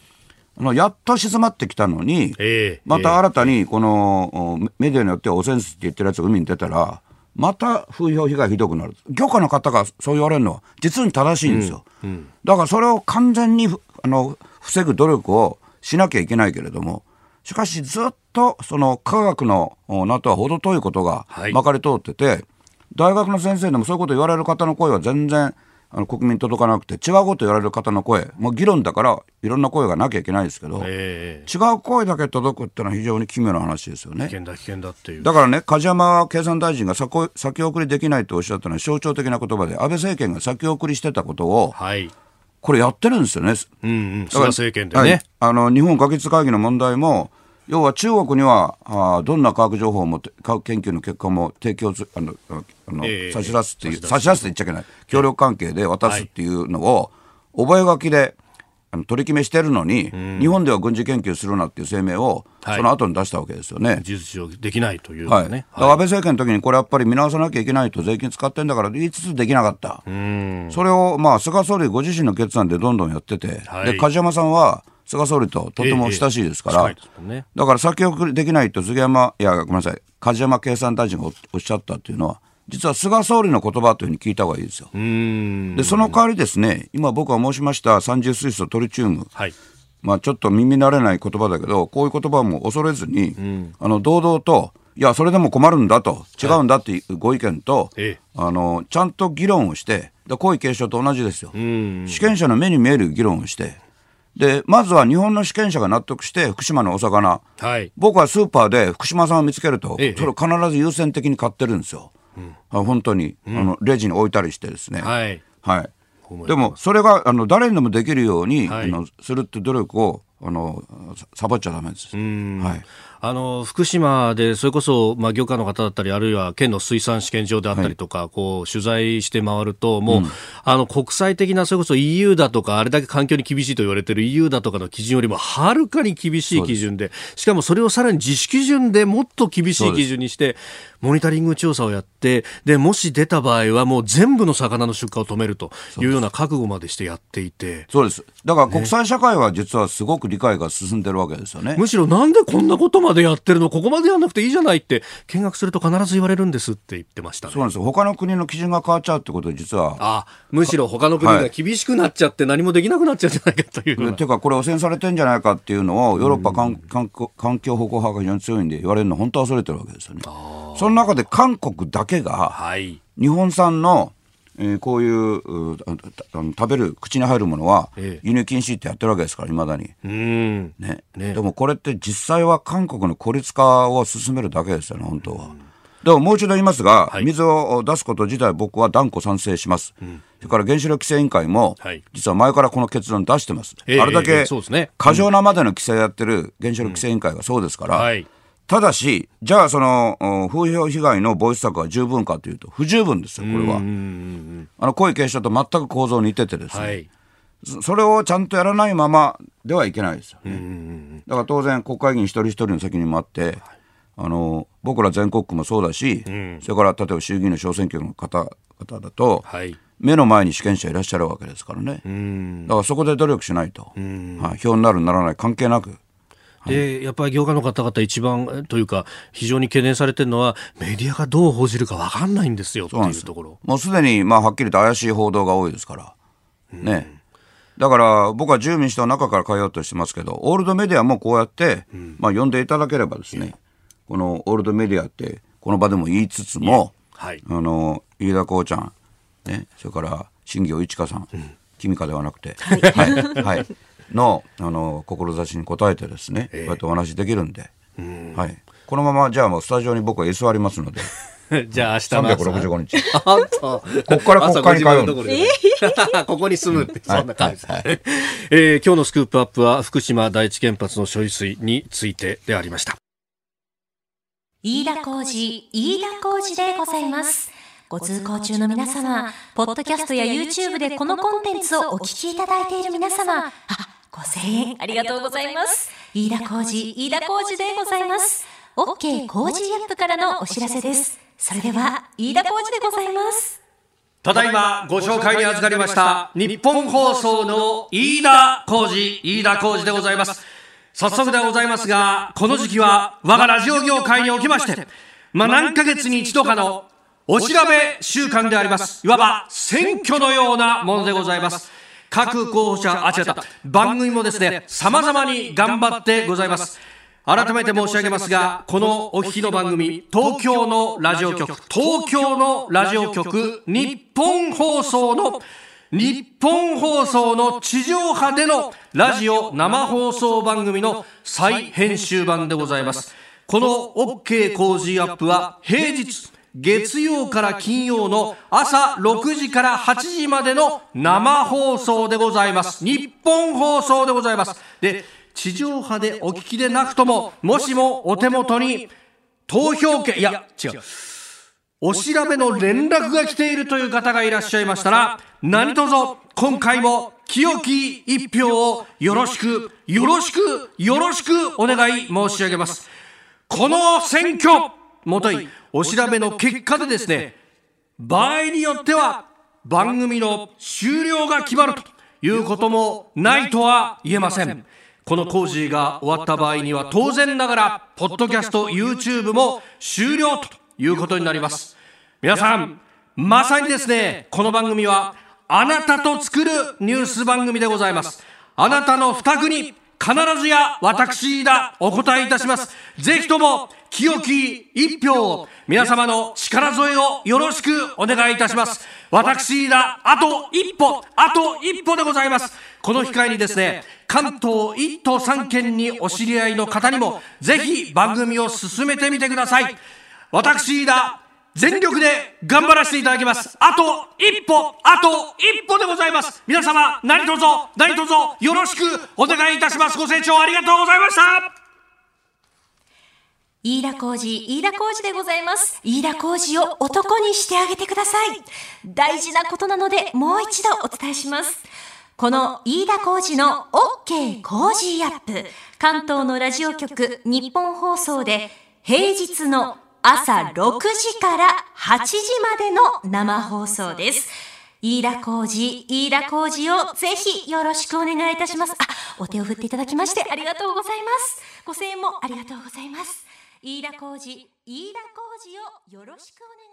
[SPEAKER 3] あのやっと静まってきたのに、
[SPEAKER 1] ええ
[SPEAKER 3] また新たにこのおメディアによっては汚染水って言ってるやつが海に出たらまた風評被害ひどくなる。漁家の方がそう言われるのは実に正しいんですよ、だからそれを完全にふあの防ぐ努力をしなきゃいけないけれどもしかしずっとその科学のお名とは程遠いことが
[SPEAKER 1] はい。
[SPEAKER 3] まかり通ってて、大学の先生でもそういうこと言われる方の声は全然あの国民に届かなくて違うこと言われる方の声もう議論だからいろんな声がなきゃいけないですけど、
[SPEAKER 1] え
[SPEAKER 3] 違う声だけ届くってのは非常に奇妙な話ですよね。
[SPEAKER 1] え危険だ危険だっていう
[SPEAKER 3] だからね、梶山経産大臣が先先送りできないとおっしゃったのは象徴的な言葉で、安倍政権が先送りしてたことを、
[SPEAKER 1] はい
[SPEAKER 3] これやってるんですよね。
[SPEAKER 1] うんうん、菅政権でね。
[SPEAKER 3] はいあの日本学術会議の問題も、要は中国にはあーどんな科学情報もて科学研究の結果も提供すあのあの、
[SPEAKER 1] ええ。
[SPEAKER 3] 差し出すっていう
[SPEAKER 1] 差し出す。
[SPEAKER 3] って言っちゃいけない。協力関係で渡すっていうのを、覚書であの取り決めしてるのに、日本では軍事研究するなっていう声明を、
[SPEAKER 1] はい。
[SPEAKER 3] その後に出したわけですよね。
[SPEAKER 1] 事実上できないという
[SPEAKER 3] はい、
[SPEAKER 1] かね。
[SPEAKER 3] だから安倍政権の時にこれやっぱり見直さなきゃいけないと税金使ってんだから言いつつできなかった、それをまあ菅総理ご自身の決断でどんどんやってて、
[SPEAKER 1] はい。
[SPEAKER 3] で梶山さんは菅総理ととても親しいですから、
[SPEAKER 1] ええ
[SPEAKER 3] だから先送りできないと杉山いやごめんなさい梶山経産大臣がおおっしゃったっていうのは実は菅総理の言葉というふうに聞いた方がいいですよ。
[SPEAKER 1] うん。
[SPEAKER 3] でその代わりですね今僕が申しました三重水素トリチウム、
[SPEAKER 1] はい。
[SPEAKER 3] まあ、ちょっと耳慣れない言葉だけどこういう言葉も恐れずに、あの堂々といやそれでも困るんだと違うんだっていうご意見と、
[SPEAKER 1] ええ。
[SPEAKER 3] あのちゃんと議論をしてで皇位継承と同じですよ、
[SPEAKER 1] ん。
[SPEAKER 3] 主権者の目に見える議論をしてでまずは日本の主権者が納得して福島のお魚。
[SPEAKER 1] はい。
[SPEAKER 3] 僕はスーパーで福島産を見つけると、
[SPEAKER 1] ええ。
[SPEAKER 3] それを必ず優先的に買ってるんですよ、あ本当に、あのレジに置いたりしてですね、
[SPEAKER 1] はい。
[SPEAKER 3] はい。でもそれがあの誰にでもできるように、
[SPEAKER 1] はい。
[SPEAKER 3] あのするって努力をあのさサボっちゃダメです。はい
[SPEAKER 1] あの福島でそれこそ、まあ、業界の方だったりあるいは県の水産試験場であったりとか、こう取材して回るともう、あの国際的なそれこそ EU だとかあれだけ環境に厳しいと言われている EU だとかの基準よりもはるかに厳しい基準でしかもそれをさらに自主基準でもっと厳しい基準にしてモニタリング調査をやってでもし出た場合はもう全部の魚の出荷を止めるというような覚悟までしてやっていて。
[SPEAKER 3] そうです。だから国際社会は実はすごく理解が進んでるわけですよね。
[SPEAKER 1] むしろなんでこんなことまでやってるのここまでやんなくていいじゃないって見学すると必ず言われるんですって言ってましたね。
[SPEAKER 3] そうなんですよ。他の国の基準が変わっちゃうってことで実は。
[SPEAKER 1] あむしろ他の国が厳しくなっちゃって何もできなくなっちゃうんじゃないかというような。
[SPEAKER 3] ていうかこれ汚染されてんじゃないかっていうのをヨーロッパ環環境環境保護派が非常に強いんで言われるの本当は恐れてるわけですよね。その中で韓国だけが
[SPEAKER 1] はい。
[SPEAKER 3] 日本産の、えーこういうう食べる口に入るものは
[SPEAKER 1] ええ。
[SPEAKER 3] 輸入禁止ってやってるわけですからいまだに。
[SPEAKER 1] うん。
[SPEAKER 3] ね。
[SPEAKER 1] ね。
[SPEAKER 3] でもこれって実際は韓国の孤立化を進めるだけですよね本当は。でももう一度言いますが、
[SPEAKER 1] はい。
[SPEAKER 3] 水を出すこと自体僕は断固賛成します、それから原子力規制委員会も、
[SPEAKER 1] はい。
[SPEAKER 3] 実は前からこの結論出してます、
[SPEAKER 1] ええ
[SPEAKER 3] あれだけ過剰なまでの規制やってる原子力規制委員会がそうですから、
[SPEAKER 1] はい
[SPEAKER 3] ただしじゃあそのお風評被害の防止策は十分かというと不十分ですよこれは。あの皇位継承と全く構造似ててですね、
[SPEAKER 1] はい。
[SPEAKER 3] そそれをちゃんとやらないままではいけないですよね。だから当然国会議員一人一人の責任もあって、あの僕ら全国区もそうだし、それから例えば衆議院の小選挙の方々だと、
[SPEAKER 1] はい。
[SPEAKER 3] 目の前に主権者いらっしゃるわけですからね。だからそこで努力しないと、はい、票になるならない関係なく。
[SPEAKER 1] でやっぱり業界の方々一番えというか非常に懸念されてるのはメディアがどう報じるか分かんないんですよっていうところ。
[SPEAKER 3] もうすでにまあはっきりと怪しい報道が多いですから。ね。だから僕は自由民主党の中から変えようとしてますけど、オールドメディアもこうやって、まあ呼んでいただければですね、このオールドメディアってこの場でも言いつつも、
[SPEAKER 1] はい。
[SPEAKER 3] あの飯田光ちゃん、ね、それから新行一華さん、君かではなくて、はい、はい、のあの志に応えてですね、こうやってお話できるんで、はい、このままじゃあもうスタジオに僕は居座りますので。<laughs>
[SPEAKER 1] じゃあ明日の朝。
[SPEAKER 3] 365日。<laughs>
[SPEAKER 1] あこ
[SPEAKER 3] から国会に通うの
[SPEAKER 1] の <laughs> ここに住むって、そんな感じ。ですね。えー今日のスクープアップは福島第一原発の処理水についてでありました。
[SPEAKER 2] 飯田浩二、飯田浩二でございます。ご通行中の皆様、ポッドキャストや YouTube でこのコンテンツをお聞きいただいている皆様、あ、ご声援ありがとうございます。飯田浩二、飯田浩二でございます。OK 工事アップからのお知らせです。それでは、飯田浩二でございます。
[SPEAKER 1] ただいまご紹介に預かりました日本放送の飯田浩二、飯田浩二でございます。早速でございますが、この時期は我がラジオ業界におきまして、まあ何ヶ月に一度かのお調べ週間であります。いわば選挙のようなものでございます。各候補者、あ、違った、番組もですね、様々に頑張ってございます。改めて申し上げますが、このお聞きの番組、東京のラジオ局、東京のラジオ局、日本放送の、日本放送の地上波でのラジオ生放送番組の再編集版でございます。この OK 工事アップは平日月曜から金曜の朝6時から8時までの生放送でございます。日本放送でございます。で地上波でお聞きでなくとももしもお手元に投票権いや違う。お調べの連絡が来ているという方がいらっしゃいましたら、何卒今回も清き一票をよろしく、よろしく、よろしくお願い申し上げます。この選挙、もとい、お調べの結果でですね、場合によっては番組の終了が決まるということもないとは言えません。この工事が終わった場合には当然ながら、ポッドキャスト、YouTube も終了ということになります。皆さん、まさにですね、この番組は、あなたと作るニュース番組でございます。あなたの負託に必ずや私だお答えいたします。ぜひとも清き一票皆様の力添えをよろしくお願いいたします。私だあと一歩、あと一歩でございます。この機会にですね、関東1都3県にお知り合いの方にもぜひ番組を進めてみてください。私だ全力で頑張らせていただきます。あと一歩、あと一歩でございます。皆様、何卒、何卒よろしくお願いいたします。ご清聴ありがとうございました。
[SPEAKER 2] 飯田浩二、飯田浩二でございます。飯田浩二を男にしてあげてください。大事なことなので、もう一度お伝えします。この飯田浩二の OK 工事アップ。関東のラジオ局、日本放送で、平日の朝6時から8時までの生放送です。飯田浩二、飯田浩二をぜひよろしくお願いいたします。あ、お手を振っていただきましてありがとうございます。ご声援もありがとうございます。飯田浩二、飯田浩二をよろしくお願いします。